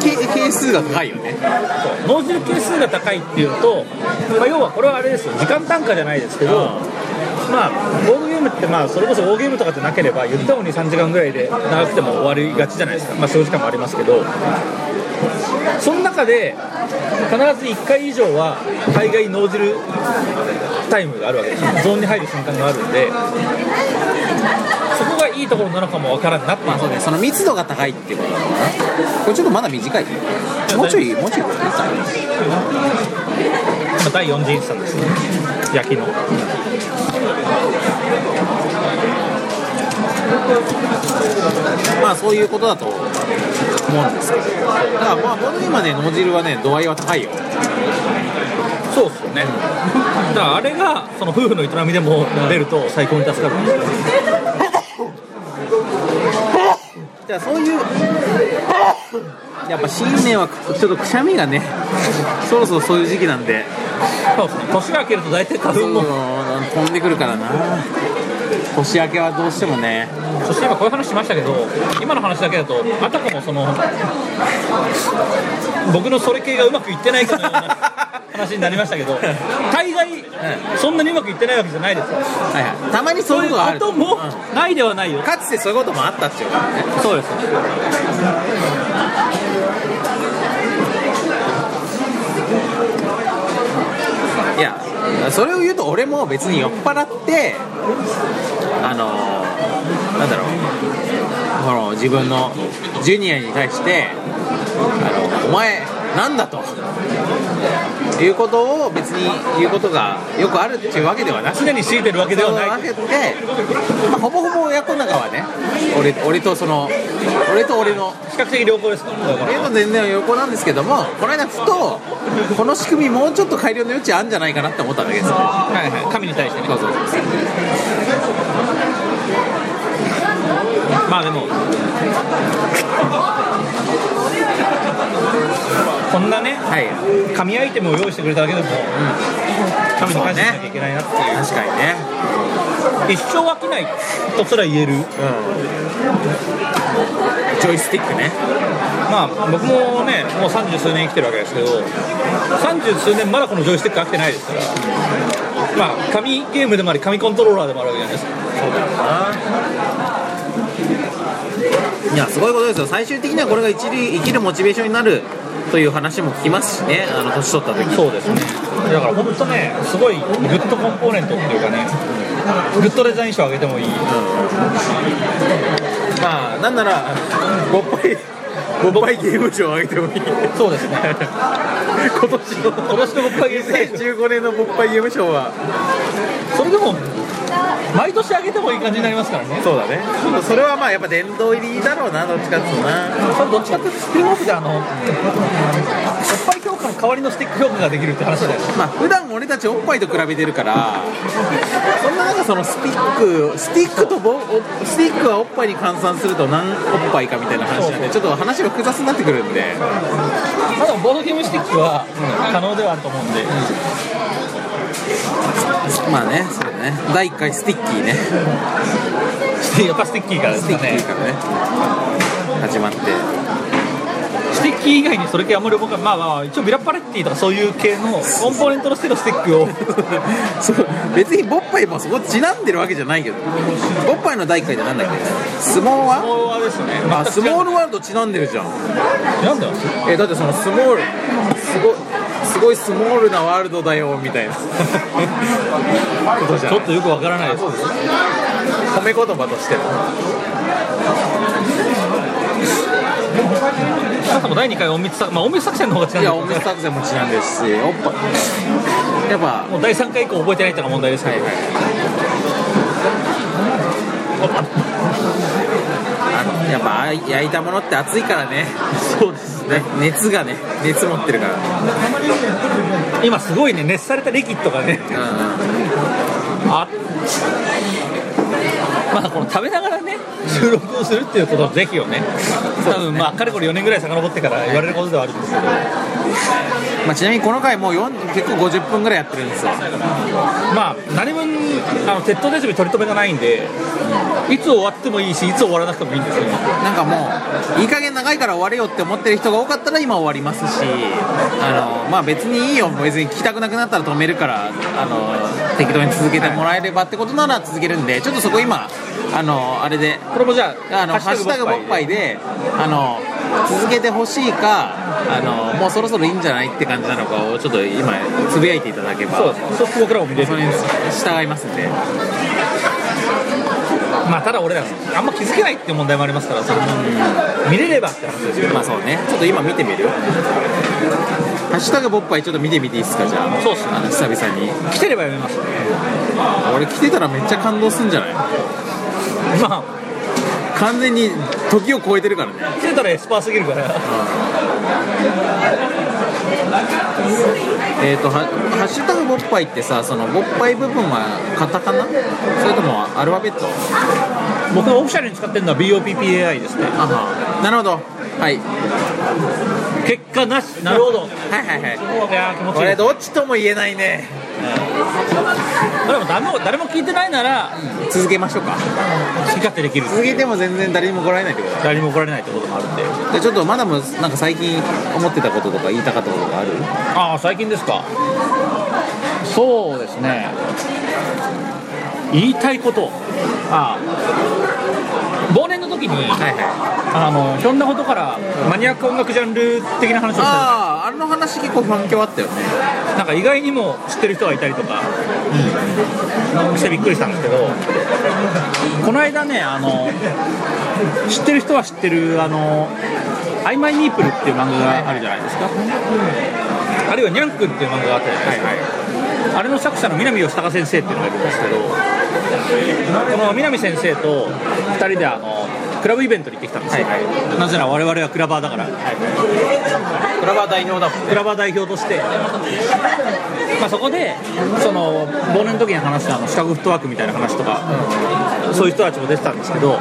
係係数が高いよね。脳汁係数が高いっていうと、まあ、要はこれはあれですよ。時間単価じゃないですけど、まあボードゲームってまあそれこそ大ゲームとかってなければ言ったのに3時間ぐらいで長くても終わりがちじゃないですか。まあそういう時間もありますけど。その中で必ず1回以上は大概脳汁タイムがあるわけです。よゾーンに入る瞬間があるんでそこがいいところなのかもわからんなってまあそうね。その密度が高いっていうことだろうな。これちょっとまだ短いもうちょいもうちょいこれまあ第4次インスタントですね。焼きの。まあそういうことだと思うんですけど。だからまあボードゲームはね脳汁はね度合いは高いよそうっすよね。だからあれがその夫婦の営みでも出ると最高に助かるんですよ。じゃあそういうやっぱ新年はちょっとくしゃみがねそろそろそういう時期なんで。そうですね。年が明けると大体花粉も。飛んでくるからな。年明けはどうしてもね。そして今こういう話しましたけど今の話だけだとあたかもその僕のそれ系がうまくいってないかのような話になりましたけど大概そんなにうまくいってないわけじゃないですよ。はいはい。たまにそそうういうことがある。こともないではないよ。かつてそういうこともあったっていうからね。そうです。いやそれを言うと俺も別に酔っ払ってあのなんだろう。この自分のジュニアに対してあのお前なんだということを別に言うことがよくあるっていうわけではなく常に強いてるわけではない。わけで、まあ、ほぼほぼ親子仲はね俺俺とその俺と俺の比較的良好です俺と全然横なんですけどもこの間ふとこの仕組みもうちょっと改良の余地あるんじゃないかなって思っただけです。よはいはい。神に対してね。そうそうそう。まあでもこんなねはい。神アイテムを用意してくれただけでも、神に感謝しなきゃいけないなっていう。確かにね。一生飽きないとすら言える。ジョイスティックね。まあ僕もねもう三十数年生きてるわけですけど三十数年まだこのジョイスティック飽きてないですから。まあ紙ゲームでもあり紙コントローラーでもあるわけじゃないですかいやすごいことですよ。最終的にはこれが一流生きるモチベーションになるという話も聞きますしね。あの年取った時そうですね。だから本当ねすごいグッドコンポーネントっていうかねグッドデザイン賞あげてもいい。まあなんならボッパイボッパイゲーム賞をあげてもいい。そうですね。今年の今年のボッパイゲーム賞。2015年のボッパイゲーム賞は。それでも毎年あげてもいい感じになりますからね。そうだね。それはまあやっぱ殿堂入りだろうなどっちかっていうとな。それどっちかっていうとスピンオフであのおっぱい評価の代わりのスティック評価ができるって話だよね。まあ普段俺たちおっぱいと比べてるからそんな中そのスティックスティックとボおスティックはおっぱいに換算すると何おっぱいかみたいな話なんでちょっと話が複雑になってくるんで。まあでもボードゲームスティックは可能ではあると思うんで、まあねそうだね。第1回スティッキーね。やっぱスティッキーからですスティかねッキーからね始まって。スティッキー以外にそれ系あんまり僕はまあまあ一応ビラパレッティとかそういう系のコンポーネントとしてのスティックを。そう別にボッパイもそこちなんでるわけじゃないけど。ボッパイの第1回ってなんだっけ？相撲は？こうはですね。あスモールルワールドちなんでるじゃん。なんだ？よえだってそのスモールすごいすごいスモールなワールドだよみたいな。ことじゃんちょっとよくわからないです褒め言葉として。もなんかもう第2回隠密作まあ隠密作戦の方が違うんいや、だけどオム作戦もちなんですし、おっぱい。やっぱ、もう第3回以降覚えてないっていうのが問題ですけど、あの やっぱ焼いたものって熱いからね。そうですね。熱がね、熱持ってるから。今すごいね熱されたリキッドがねうんうん。あまあこの食べながらね収録をするっていうことをぜひよね多分まあかれこれ4年ぐらい遡ってから言われることではあるんですけどまあ、ちなみにこの回もう4結構50分ぐらいやってるんですよ。まああの鉄塔ネズミ取り留めがないんでいつ終わってもいいしいつ終わらなくてもいいんですよ。なんかもう、いい加減長いから終われよって思ってる人が多かったら今終わりますし、あのまあ、別にいいよ、別に聞きたくなくなったら止めるから、あの適当に続けてもらえればってことなら続けるんで、ちょっとそこ今、あのあれで、これもじゃああのハッシュタグボッパイで、あの続けてほしいかあの、もうそろそろいいんじゃないって感じなのかを、ちょっと今、つぶやいていただけば、そう僕らも見れるそれに従いますんで。まあただ俺らあんま気づけないっていう問題もありますからそれも。見れればって話ですよ。まあそうね、ちょっと今見てみる。ハッシュタグボッパイちょっと見てみていいですか、じゃあ。そうっすね。あの久々に。来てれば読めます俺来てたらめっちゃ感動すんじゃない？ま完全に時を超えてるからね。あ来てたらエスパーすぎるからえっ、ー、とは、ハッシュタグボッパイってさ、そのボッパイ部分はカタカナ？それともアルファベット？僕がオフィシャルに使ってるのは BOPPAI ですねあはなるほど。はい。結果なし。なるほど。はいはいはい。い気持ちい。い俺どっちとも言えないね。でも誰も誰も聞いてないなら続けましょうか。好き勝手できる。続けても全然誰にも来られないってことだ。誰にも怒られないってこともあるんで。でちょっとまだもなんか最近思ってたこととか言いたかったことがある？ああ最近ですか。そうですね。言いたいこと。ああ時に、はいはい。あのひょんなことからマニアック音楽ジャンル的な話をしたああ、あの話結構反響あったよね。なんか意外にも知ってる人がいたりとか、してびっくりしたんですけどこの間ねあの知ってる人は知ってるあの「アイマイニープル」っていう漫画があるじゃないですか。あるいは「ニャンク」っていう漫画があったじゃないですか、あれの作者の南吉高先生っていうのがい。るんですけどこの南先生と2人であのクラブイベントに行ってきたんですよ、なぜなら我々はクラバーだから、クラバー代表だもんクラバー代表として、まあ、そこでその忘年の時に話したあのシカゴフットワークみたいな話とか、そういう人たちも出てたんですけど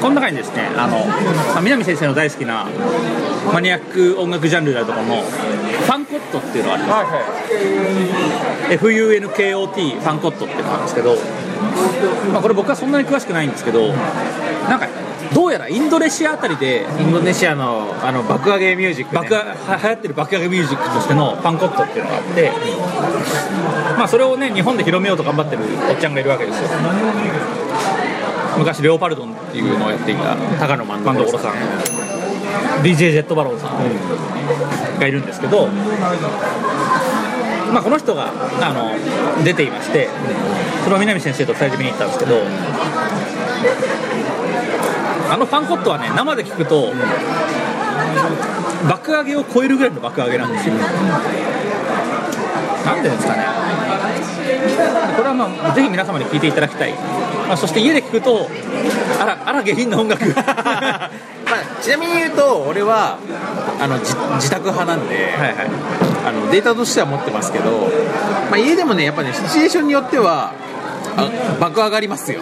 この中にですね。あの、まあ南先生の大好きなマニアック音楽ジャンルであるところのファンコットっていうのがあります、FUNKOT ファンコットっていうのがあるんですけど、まあ、これ僕はそんなに詳しくないんですけどなんかどうやらインドネシアあたりでインドネシアのあの爆上げミュージック、ね、爆上は流行ってる爆上げミュージックとしてのファンコットっていうのがあって、まあ、それをね日本で広めようと頑張ってるおっちゃんがいるわけですよ。昔レオパルドンっていうのをやっていた高野万所さん。DJ ジェットバロンさん。がいるんですけど、まあ、この人があの出ていましてそれを南先生と2人で見に行ったんですけどあのファンコットはね生で聞くと爆上げを超えるぐらいの爆上げなんですよ。なんでですかね。これはまあぜひ皆様に聞いていただきたい、まあ、そして家で聞くとあらあら下品な音楽。まあ、ちなみに言うと俺はあの自自宅派なんで、はいはい。あのデータとしては持ってますけど、まあ、家でもねやっぱねシチュエーションによってはあ 爆上がりますよ。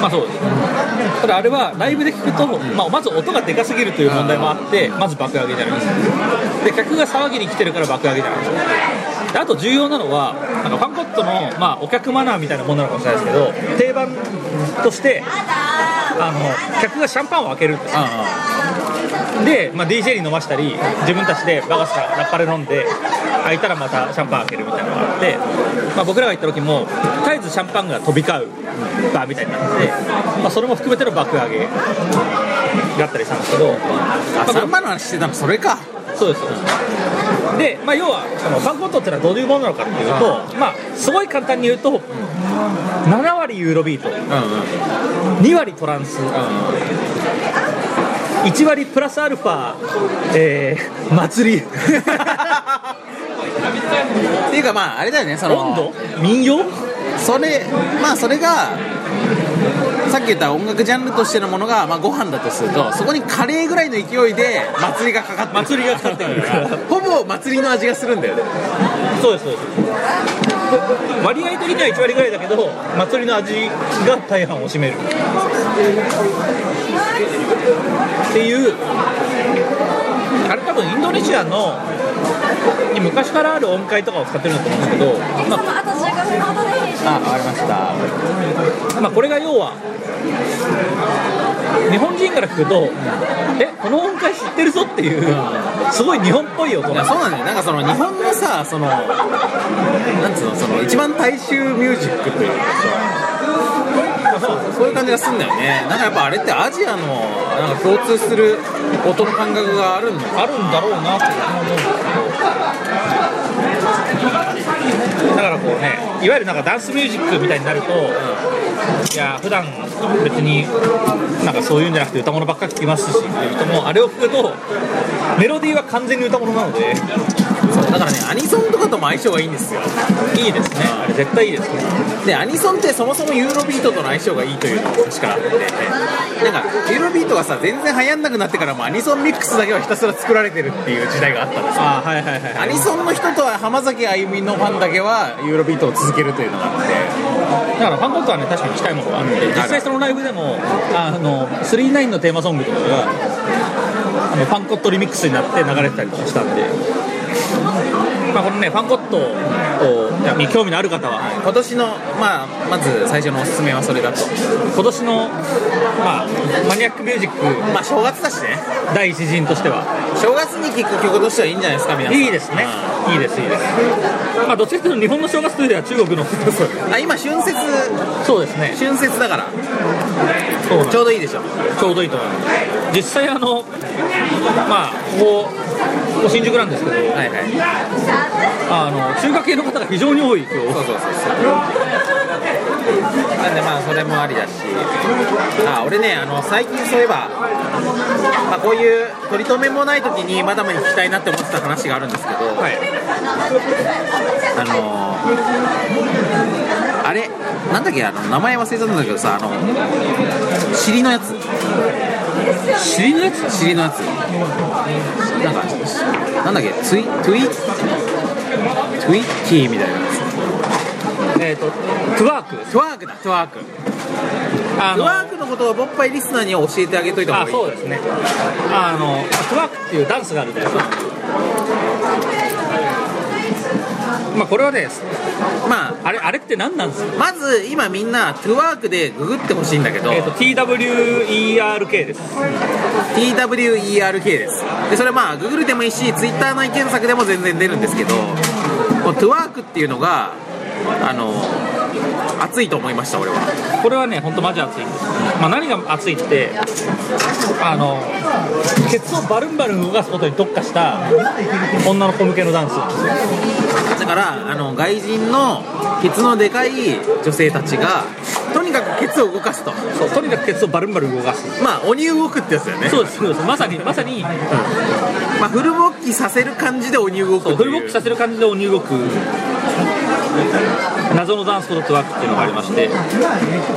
まあそうです。ただあれはライブで聞くと、まあ、まず音がでかすぎるという問題もあってまず爆上げじゃないです。かで客が騒ぎに来てるから爆上げじゃないですかであと重要なのはあのファンコットの、まあ、お客マナーみたいなものなのかもしれないですけど定番としてあの客がシャンパンを開けるんですよで、まあ、DJ に飲ましたり自分たちでバカスカラッパで飲んで開いたらまたシャンパン開けるみたいなのがあって、まあ、僕らが行った時もずシャンパンが飛び交うバーみたいになってて、まあ、それも含めての爆上げだったりしたんですけど、あ3万の話してたのそれか。そうです。で、まあ、要はそのファンコントってのはどういうものなのかっていうと、まあ、すごい簡単に言うと7割ユーロビート。うんうん。2割トランス。1割プラスアルファ、えー、祭り。っていうかまああれだよねその民謡？それまあそれがさっき言った音楽ジャンルとしてのものが、まあ、ご飯だとするとそこにカレーぐらいの勢いで祭りがかかってる。祭りがかかってるから。ほぼ祭りの味がするんだよね。そうですそうです。割合的には1割ぐらいだけど祭りの味が大半を占める。っていうあれ多分インドネシアのに昔からある音階とかを使ってるんだと思うんですけど、まああと15分かりました。まあ、これが要は日本人から聞くとえこの音階知ってるぞっていうすごい日本っぽい音。いやそうなんだよ。なんかその日本のさそのなんつうのその一番大衆ミュージックというかさそう。いう感じがすんだよね。なんかやっぱあれってアジアのなんか共通する音の感覚があるんだ。あるんだろうなって思うんですけど。だからこうねいわゆるなんかダンスミュージックみたいになると、いや普段別になんかそういうんじゃなくて歌物ばっかり聴きますしっていう人もあれを聴くとメロディーは完全に歌物なのでだからねアニソンとかとも相性がいいんですよ。いいですね。あれ絶対いいですね。でアニソンってそもそもユーロビートとの相性がいいというのが昔からあってなんかユーロビートがさ全然流行んなくなってからもアニソンミックスだけはひたすら作られてるっていう時代があったんですよ。あはいはいはいアニソンの人とは浜崎あゆみのファンだけはユーロビートを続けるというのがあって。だからファンコントはね確かに近いものがあって、実際そのライブでもあの39のテーマソングとかがあのファンコットリミックスになって流れてたりとかしたんで、まあ、このねファンコットをに興味のある方は。今年の、まあ、まず最初のおすすめはそれだと。今年の、まあ、マニアックミュージック。まあ正月だしね。第一陣としては。正月に聴く曲としてはいいんじゃないですか皆さん。いいですね。いいですいいです。まあどっちかというと日本の正月というよりは中国の。あ今春節。そうですね。春節だから。そうちょうどいいでしょ。ちょうどいいと思います。実際あのまあここここ新宿なんですけど、はいはい。あの中華系の方が非常に多い今日。そうそうそうそう。なんでまあそれもありだし。あ俺ねあの最近そういえば、まあ、こういう取り留めもない時にマダムに聞きたいなって思ってた話があるんですけど、あのあれ？なんだっけ？あの名前忘れちゃったんだけどさあの尻のやつ尻のやつ？尻のやつ。なんかなんだっけ？ツイトゥイ？トゥイッティみたいな。えっ、と twerk。twerk だ twerk。あトゥワークのことをボッパイリスナーには教えてあげといた方あがいい。そうですね。あのトゥワークっていうダンスがあるんですよまあこれはねまああれあれって何なんですか？まず今みんなトゥワークでググってほしいんだけど、えっ、と TWERK です。TWERK です。でそれまあググルでもいいしツイッターの検索でも全然出るんですけどこのトゥワークっていうのがあの熱いと思いました俺は。これはね本当マジ熱いんです、まあ、何が熱いってあのケツをバルンバルン動かすことに特化した女の子向けのダンス。だからあの外人のケツのでかい女性たちがとにかくケツを動かすと。そうとにかくケツをバルンバルン動かす。まあ鬼動くってやつだよね。そうですそうです。まさにまさに。まあ、フル勃起させる感じで鬼動くフルボックスさせる感じで鬼動く謎のダンスことトゥワークっていうのがありまして、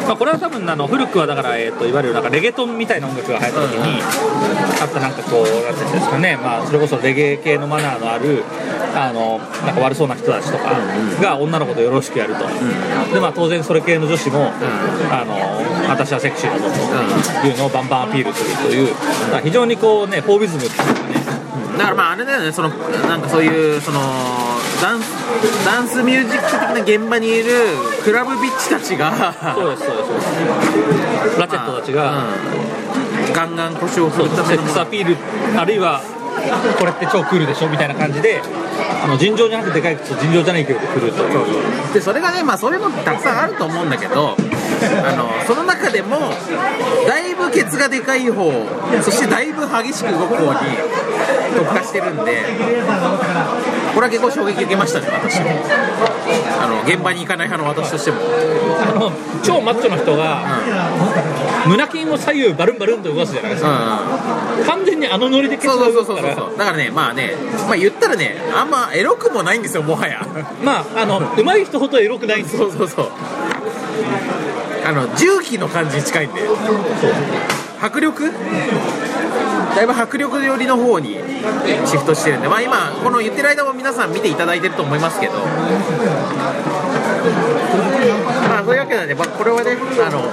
まあ、これは多分あの古くはだから、えー、といわゆるなんかレゲトンみたいな音楽が流行った時にあったなんかこうなんていうんですかね、まあ、それこそレゲエ系のマナーのあるあのなんか悪そうな人たちとかが女の子とよろしくやると、でまあ、当然それ系の女子も、あの私はセクシーだぞというのをバンバンアピールするという、まあ非常にこうねフォービズムっていうかね。だからまああれだよねそのなんかそういうそのダンスダンスミュージック的な現場にいるクラブビッチたちがそうですそうです。ラチェットたちが、うん。ガンガン腰を振るためのセックスアピールあるいはこれって超クールでしょみたいな感じであの尋常じゃなくてでかい靴を尋常じゃないけど振るという。でそれがねまあそういうのってたくさんあると思うんだけどあのその中でもだいぶケツがでかい方そしてだいぶ激しく動く方に特化してるんでここれは結構衝撃受けましたね私も。あの現場に行かない派の私としても。あの超マッチョの人が、胸筋を左右バルンバルンと動かすじゃないですうんか、うん。完全にあのノリでケツそうをそうそうそう。動くから。だからねまあねまあ言ったらねあんまエロくもないんですよもはや。まああの上手い人ほどエロくないんですよ。そうそうそうあの重機の感じに近いんで。迫力？だいぶ迫力寄りの方にシフトしてるんで、まあ、今この言ってる間も皆さん見ていただいてると思いますけど。まあそういうわけなんで、まあ、これはねあの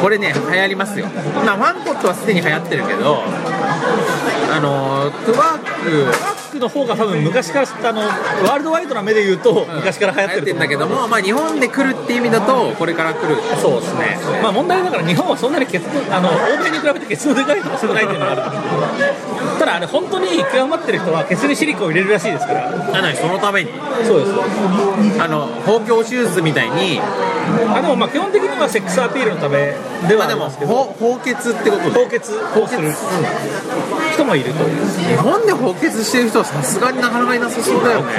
これね流行りますよ。まあファンコットはすでに流行ってるけどあのトゥワーククの方が多分昔からあのワールドワイドな目で言うと昔から流行ってるとんだけども、まあ、日本で来るっていう意味だとこれから来る。そうですね。まあ問題だから日本はそんなにケツのあの欧米に比べてケツのでかい人が少ないっていうのがある。ただあれ本当に極まってる人はケツにシリコンを入れるらしいですから。あ何そのために？そうです。あの包協手術みたいに。あでもまあ基本的にはセックスアピールのためではあまあでもりますけどほ包血ってことで。凍結をする人もいるという。日本で包血してる人はさすがになかなかいなさそうだよね。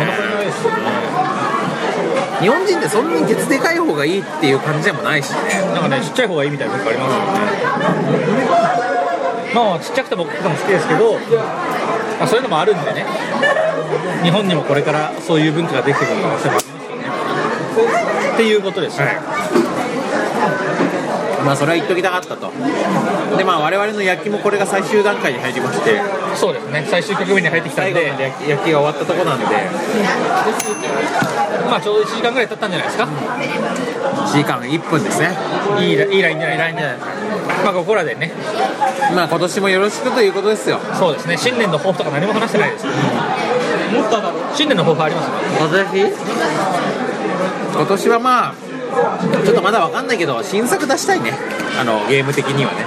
日本人ってそんなにケツでかい方がいいっていう感じでもないしね。なんかねちっちゃい方がいいみたいな文化ありますよね。まあちっちゃくても大きくても好きですけど、まあ、そういうのもあるんでね。日本にもこれからそういう文化ができてくる可能性もありますよね。っていうことですよ、まあそれは言っときたかったと。でまあ我々の焼きもこれが最終段階に入りまして。そうですね。最終局面に入ってきたんで。焼き焼きが終わったとこなんで。まあちょうど1時間ぐらい経ったんじゃないですか。1時間1分ですね。いいラいいラインじゃない？ラインじゃない。まあここらでね。まあ今年もよろしくということですよ。そうですね。新年の抱負とか何も話してないです。けど新年の抱負あります？今年今年はまあちょっとまだわかんないけど新作出したいね。あのゲーム的にはね。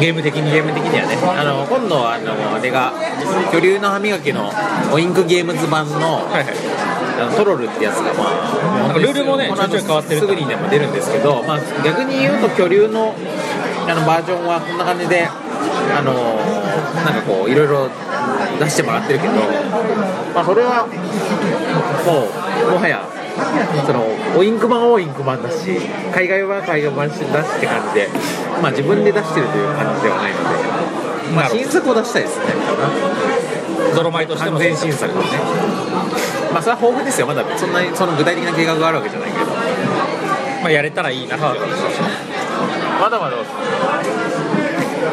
ゲーム的にゲーム的にはね。あの今度はあのあれが巨竜の歯磨きのオインクゲームズ版の,、はいはい。あのトロルってやつがまあルールもねちょいちょい変わってるすぐにでも出るんですけど、まあ、逆に言うと巨竜のあのバージョンはこんな感じであのなんかこういろいろ出してもらってるけど、まあ、それはもうもはやそのオインク版はオインク版だし海外版は海外版だしって感じで、まあ、自分で出してるという感じではないので、まあ、新作を出したいですね。ドロマイとしても完全新作をね。まあそれは豊富ですよ。まだそんなにその具体的な計画があるわけじゃないけど。まあ、やれたらいいなっていう話ですね。まだまだ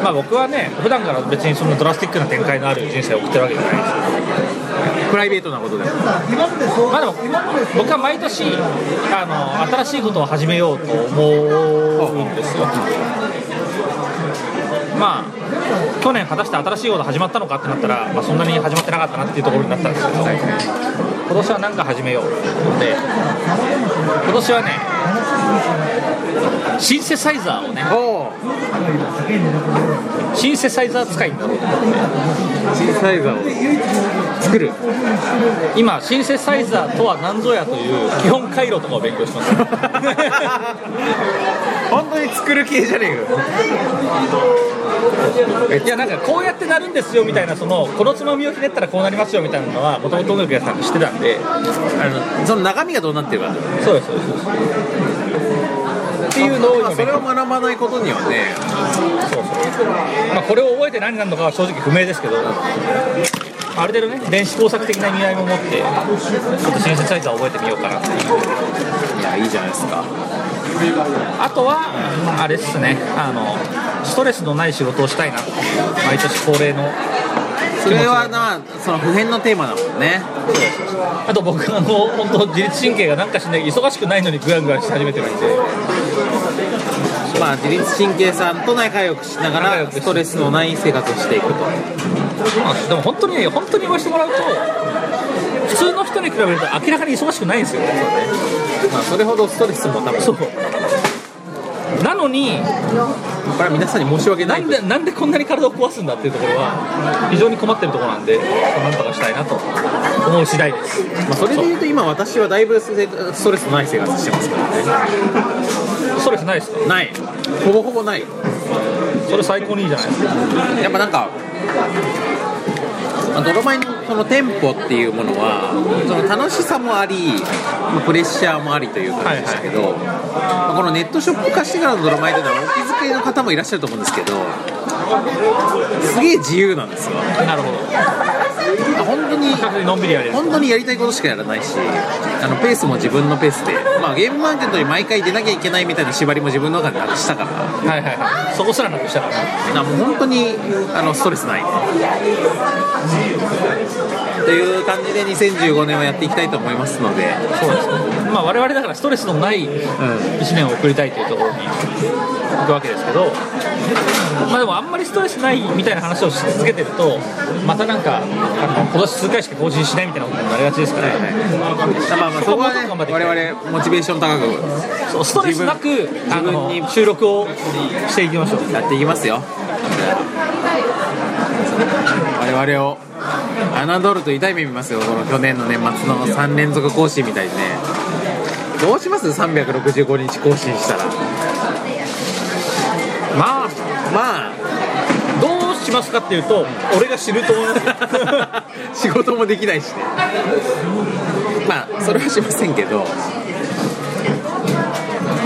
まあ僕はね普段から別にそのドラスティックな展開のある人生を送ってるわけじゃないですプライベートなことでまあでも僕は毎年あの新しいことを始めようと思うんですよ。まあ去年果たして新しいこと始まったのかってなったら、まあ、そんなに始まってなかったなっていうところになったんですけど、今年は何か始めようと思って今年はねシンセサイザーをね。シンセサイザー使いになろうと思ってシンサイザーを作る。今シンセサイザーとは何ぞやという基本回路とかを勉強します。本当に作る系じゃねえかいやなんかこうやってなるんですよみたいなそのこのつまみをひねったらこうなりますよみたいなのはもともと音楽やってたんで知ってたんで。あのその中身がどうなってるかそうですそうですそうです。っていうのをそれを学ばないことにはね。そうそう、まあ、これを覚えて何になるのかは正直不明ですけど。ある程度ね電子工作的な意味合いも持ってちょっとシンセサイザーを覚えてみようかなっていう。いやいいじゃないですか。あとはあれですね。あのストレスのない仕事をしたいな毎年恒例の。それはなその普遍のテーマだもんね。あと僕あの本当自律神経がなんかしない忙しくないのにグワングワンし始めてるんでまあ自律神経さんと仲良くしながらストレスのない生活をしていくと。でも本当に本当に言わせてもらうと普通の人に比べると明らかに忙しくないんですよ。まあそれほどストレスも多分。そう。なのにこれは皆さんに申し訳なないんでなんでこんなに体を壊すんだっていうところは非常に困ってるところなんでなんとかしたいなと思う次第です。まあ、それで言うと今私はだいぶストレスのない生活してますからねストレスないですか？ない。ほぼほぼない。それ最高にいいじゃないですか。やっぱなんかまあ、泥米のそのテンポっていうものはその楽しさもあり、まあプレッシャーもありという感じでしたけど、まあこのネットショップ化してからの泥米というのはお気づきの方もいらっしゃると思うんですけどすげえ自由なんですよ。なるほど。本当にのんびりやれる。本当にやりたいことしかやらないしあのペースも自分のペースで、まあ、ゲームマーケットに毎回出なきゃいけないみたいな縛りも自分の中でなくしたから。はいはいはい。そこすらなくしたから。なもう本当にあのストレスないという感じで2015年はやっていきたいと思いますので。そうですね。まあ我々だからストレスのない1年を送りたいというところに行くわけですけど。まあでもあんまりストレスないみたいな話をし続けてるとまたなんかあの今年数回しか更新しないみたいなことになりがちですから、まあまあそこはね我々モチベーション高くそうストレスなくあ自分のに収録をしていきましょう。やっていきますよ我々を侮ると痛い目見ますよ。この去年の年末の3連続更新みたいにね。どうします？365日更新したら。まあまあどうしますかっていうと俺が知ると。思います仕事もできないしね。まあそれはしませんけど。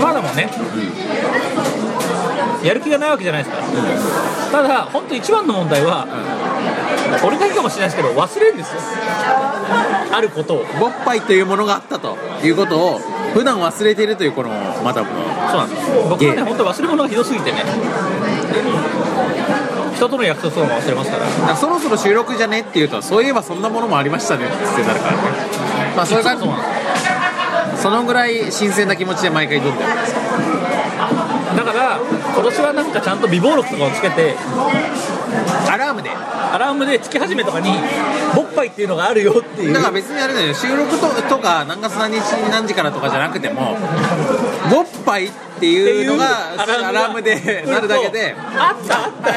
まあでもね、やる気がないわけじゃないですか。ら、ただ本当一番の問題は、俺だけかもしれないですけど忘れるんですよ。あることを。ボッパイというものがあったと。いうことを普段忘れているというこのまたもそうなんです。僕はね本当忘れ物がひどすぎてね。人との約束とかも忘れますから。だからそろそろ収録じゃねっていうとそういえばそんなものもありましたね。ってなるからね。まあそれがそのぐらい新鮮な気持ちで毎回撮ってるんです今年はなんかちゃんと備忘録とかをつけてアラームで。アラームで月始めとかにボッパイっていうのがあるよっていう。だから別にあれだよ収録ととか何月何日何時からとかじゃなくてもボッパイっていうのがアラームでなるだけで。あったあった。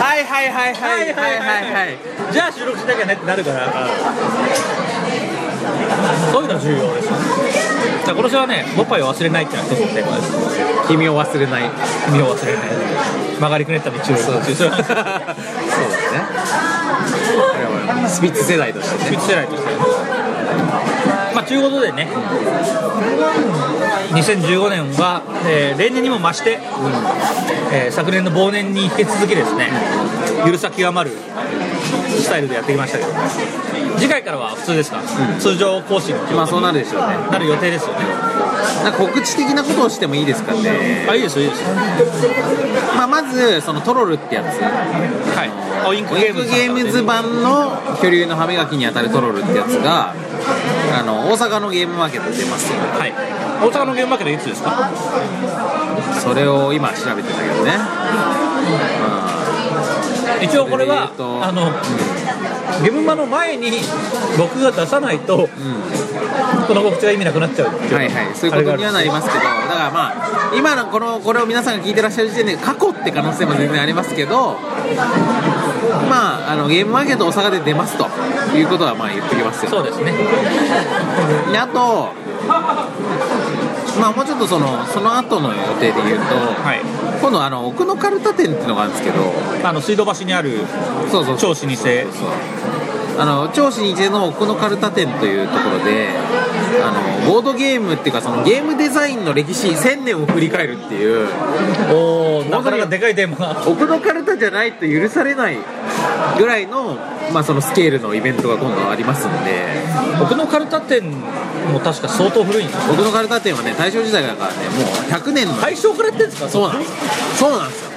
はいはいはいはいはいはいはいはい。はいじゃあ収録しなきゃねってなるから。そういうの重要ですじゃあ今年はねボッパイを忘れないっていうのは一つのテーマです。君を忘れない。君を忘れない。曲がりくねった道を。そうだね。そうだね。スピッツ世代としてね。スピッツ世代として。まあということでね。2015年は、えー例年にも増して、えー昨年の忘年に引き続きですね。ゆるさ極まるスタイルでやってきましたけど次回からは普通ですか、通常更新まあそうなるでしょうね。なる予定ですよね。なんか告知的なことをしてもいいですかね。あいいですよいいですよ。まあまずそのトロルってやつ。はい。オインクゲームズ版。の巨竜の歯磨きにあたるトロルってやつがあの大阪のゲームマーケットで出ます。よはい。大阪のゲームマーケットいつですか？それを今調べてたけどね、一応これは、あの、ゲームマの前に僕が出さないと、この告知は意味なくなっちゃうう。はいはい。そういうことにはなりますけどだからまあ今のこのこれを皆さんが聞いてらっしゃる時点で過去って可能性も全然ありますけどまああのゲームマーケット大阪で出ますということはまあ言っておきますよ。そうですね。であとまあもうちょっとそのその後の予定で言うと、はい。今度あの奥のカルタ店っていうのがあるんですけどあの水道橋にあるそうそう超老舗あの超老舗の奥のカルタ店というところであのボードゲームっていうかそのゲームデザインの歴史1000年を振り返るっていうおーなかなかでかいテーマが。奥のカルタじゃないと許されないぐらいの,、まあそのスケールのイベントが今度ありますんで。僕のカルタ店も確か相当古いんですよ。奥のカルタ店はね大正時代だからねもう100年の。大正からやってるんですかそうなんです。そうなんですよ。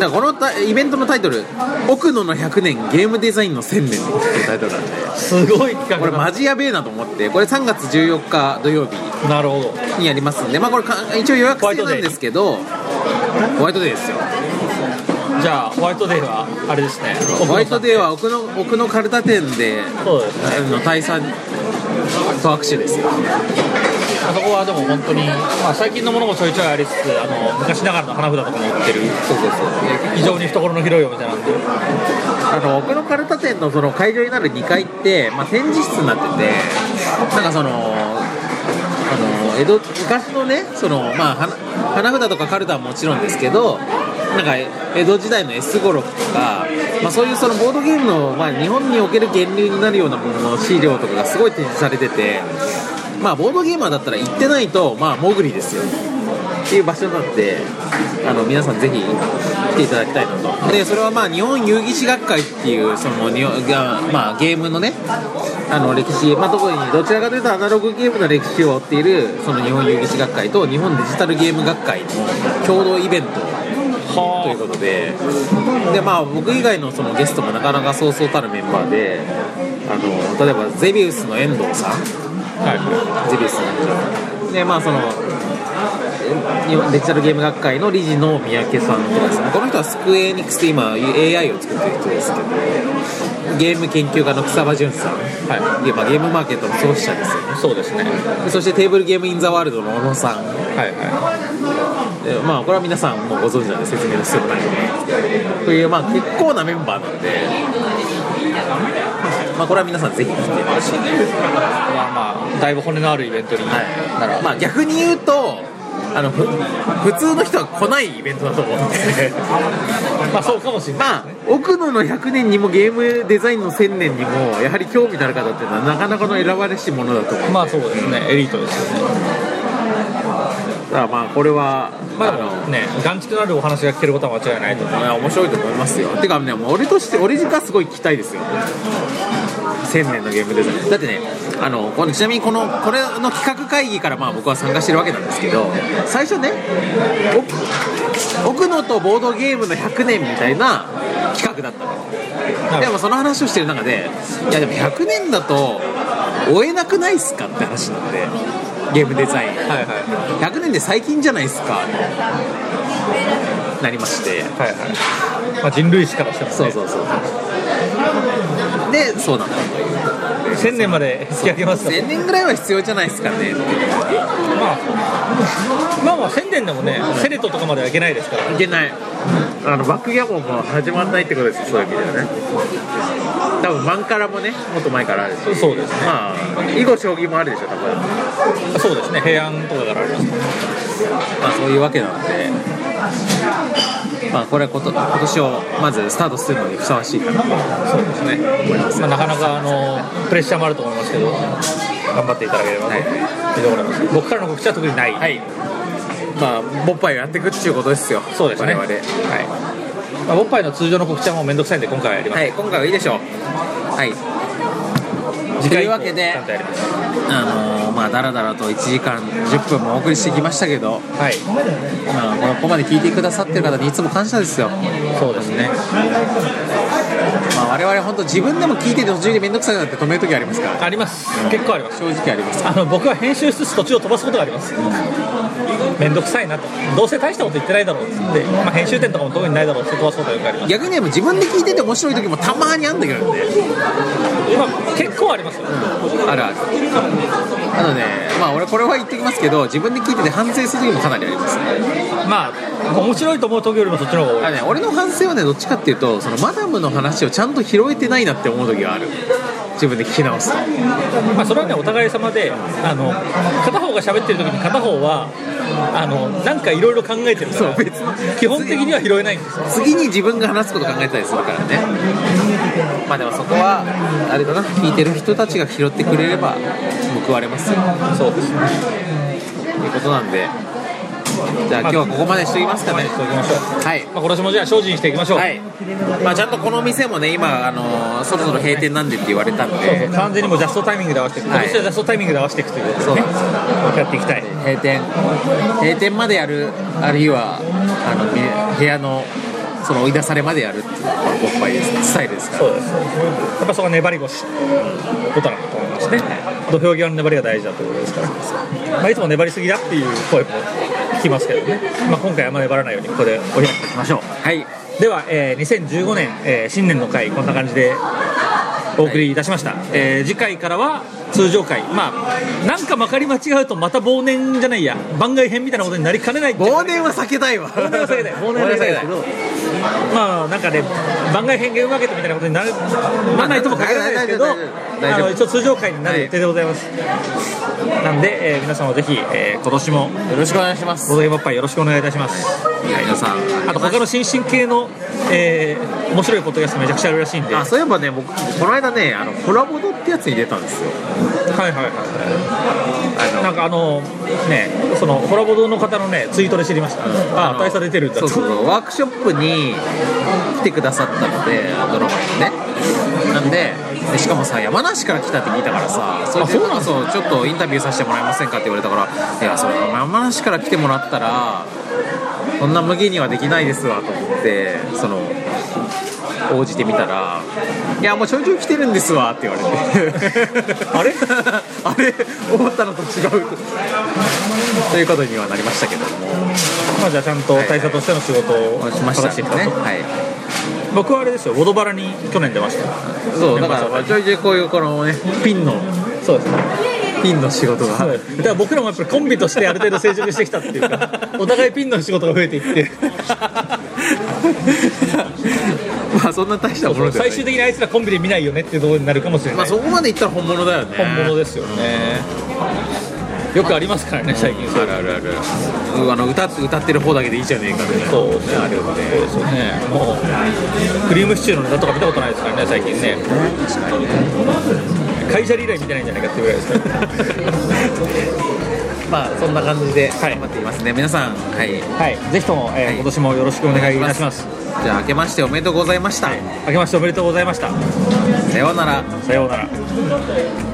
だからこのたイベントのタイトル「奥野の100年ゲームデザインの1000年」っていうタイトルなんで。すごい企画これマジやべえなと思ってこれ3月14日土曜日。なるほど。にやりますんでまあこれか一応予約制なんですけどホワイトデーですよじゃあホワイトデーはあれですね。ホワイトデーは奥の奥のカルタ店でそうですね。あの大佐と握手ですよ。あそこはでも本当に、まあ、最近のものもちょいちょいありつつあの昔ながらの花札とかも売ってる。そうそうそう。非常に懐の広いお店なんで。あの奥のカルタ店のその会場になる2階って、まあ、展示室になっててなんかそのあの江戸昔のねその、まあ、花花札とかカルタはもちろんですけどなんか江戸時代の S 語録とか、まあ、そういうそのボードゲームの、まあ、日本における源流になるようなものの資料とかがすごい展示されてて、まあ、ボードゲーマーだったら行ってないと、まあ、モグリですよっていう場所なんであの皆さんぜひ来ていただきたいなと。でそれはまあ日本遊戯士学会っていうその日本が、まあ、ゲームのねあの歴史、まあ、特にどちらかというとアナログゲームの歴史を追っているその日本遊戯士学会と日本デジタルゲーム学会の共同イベントということで。で、まあ、僕以外のそのゲストもなかなかそうそうたるメンバーであの例えばゼビウスの遠藤さん、ゼビウスの遠藤でまあそのデジタルゲーム学会の理事の三宅さんとかですね。この人はスクエニックスで今 AI を作ってる人ですけどゲーム研究家の草場淳さん、はい。でまあ、ゲームマーケットの創始者ですよね。そうですね。でそしてテーブルゲームインザワールドの小野さん。はいはでまあこれは皆さんもうご存知なんで説明の必要もないと思いますけど。というまあ結構なメンバーなんで。まあこれは皆さんぜひ来てほしい。いまあまあだいぶ骨のあるイベントになら、まあ逆に言うとあのふ普通の人は来ないイベントだと思うんで。まあそうかもしれないまあ奥野の100年にもゲームデザインの1000年にもやはり興味のある方っていうのはなかなかの選ばれし者だと思うまあそうですね。エリートですよねだからまあこれはまああのね眼蓄のあるお話が聞けることは間違いないと思ういや面白いと思いますよ。てかねもう俺として俺がすごい聞きたいですよ。1000年のゲームデザイン。だってねあのこのちなみにこのこれの企画会議からまあ僕は参加してるわけなんですけど最初ね奥奥野とボードゲームの100年みたいな企画だったの。でもその話をしてる中でいやでも100年だと追えなくないっすかって話なんでゲームデザイン。はいはい100年で最近じゃないですか。なりまして。はいはい、まあ、人類史からしても、ね、そうそうそう。でそうなんだ。1000年まで引き上げますか。ら1000年ぐらいは必要じゃないですかね。まあまあまあ1000年でもねセレトとかまではいけないですから。いけない。あのバックギャモンも始まらないってことですよそういう意味ではね。多分マンカラもねもっと前からあるし。そうですね。まあ囲碁将棋もあるでしょ多分そうですね平安とかからありますまあそういうわけなんでまあこれはこと今年をまずスタートするのにふさわしいかなと。そうですね、まあ、なかなかあのプレッシャーもあると思いますけど頑張っていただければと。はい。僕からの告知は特にない、はい。まあボッパイをやっていくっていうことですよ。そうですね。我々。はい。まあ、ボッパイの通常の告知はもうめんどくさいんで今回はやります、はい、今回はいいでしょう。はい。というわけであのーまあ、だらだらと1時間10分もお送りしてきましたけど、はいまあ、ここまで聞いてくださってる方にいつも感謝ですよ。そうですねまあ、我々本当自分でも聞いてて途中で面倒くさくなって止める時ありますから、あります。結構あります。正直あります。あの僕は編集しつつ途中を飛ばすことがあります。めんどくさいなと。どうせ大したこと言ってないだろうっつって、まあ、編集点とかも特にないだろうって飛ばすことがよくあります逆に自分で聞いてて面白い時もたまにあんだけどね。まあ結構ありますよ。あるある。なので、まあ俺これは言ってきますけど、自分で聞いてて反省する時もかなりありますね。まあ面白いと思う時よりもそっちの方が多いね、俺の反省はねどっちかっていうとそのマダムの話をちゃんと拾えてないなって思う時がある自分で聞き直すと。まあ、それはねお互い様であの片方が喋ってる時に片方はあのなんかいろいろ考えてるから別基本的には拾えないんですよ。次に自分が話すこと考えたりするからね。まあでもそこはあれだな聞いてる人たちが拾ってくれれば報われますよ。そうですね。ということなんでじゃあ今日はここまでしておきますかね。はい。まあ、今年もじゃあ精進していきましょう、はい。まあちゃんとこの店もね今あのーそろそろ閉店なんでって言われたんそうでそう完全にもうジャストタイミングで合わせていく、はい。今年はジャストタイミングで合わせていくということそうでねなんです。やっていきたい。閉店。閉店までやるあるいはあのみ部屋のその追い出されまでやるっていうぱいですスタイルです。からそうです。やっぱそこは粘り腰。ことなんだと思いますね。土俵際の粘りが大事だということですから、まあ、いつも粘りすぎだっていう声も聞きますけどね、まあ、今回はあんま粘らないようにここでお開きしましょう。はい。では、えー2015年、えー新年の回こんな感じでお送りいたしました、えー次回からは通常回まあなんかまかり間違うとまた忘年じゃないや。番外編みたいなことになりかねない忘年は避けたいわ。忘年は避けたい。忘年は避けたい。まあなんかね番外編ゲームマーケットみたいなことにならないとも限らないですけど。あの一応通常回になる予定でございます、なんで、えー皆さんもぜひ、えー今年もよろしくお願いします。ボードゲームおっぱいよろしくお願いいたします。はい皆さん。あと他の新進系の、えー面白いポッドキャストめちゃくちゃあるらしいんで。あそういえばね僕この間ねあのコラボドってやつに出たんですよ。はいはいはいあのなんかあのねそのコラボ堂の方のねツイートで知りました、ああ大佐出てるんだ。そうそうそうワークショップに来てくださったのでドラマにねなんででしかもさ山梨から来たって聞いたからさそれでそうなんそうちょっとインタビューさせてもらえませんかって言われたからいやそれ山梨から来てもらったらそんな麦にはできないですわと思ってその応じてみたら「いやもうちょいちょい来てるんですわ」って言われて。あれ？あれ？思ったのと違う。ということにはなりましたけども。まあじゃあちゃんと大佐としての仕事をしましたね。果たしていくと。はい僕はあれですよボドバラに去年出ました。そうだからまあちょいちょいこういうこのねピンのそうです。ねピンの仕事が。だから僕らもやっぱりコンビとしてある程度成熟してきたっていうか お互いピンの仕事が増えていって。まあそんな大したもの最終的にあいつらコンビで見ないよねっていうところになるかもしれない、まあそこまでいったら本物だよね。本物ですよねよくありますからね最近。あるあるある。うんあの歌歌ってる方だけでいいじゃねえかみたいな。そうね。あるよそうねですよね。もうクリームシチューのネタとか見たことないですからね最近ね。会社リレー見てないんじゃないかっていうぐらいですから まあそんな感じではい。頑張っていますね。皆さんはい。はい。ぜひとも、えーはい。今年もよろしくお願いいたします。じゃあ明けましておめでとうございました。明けましておめでとうございました。さようなら。さようなら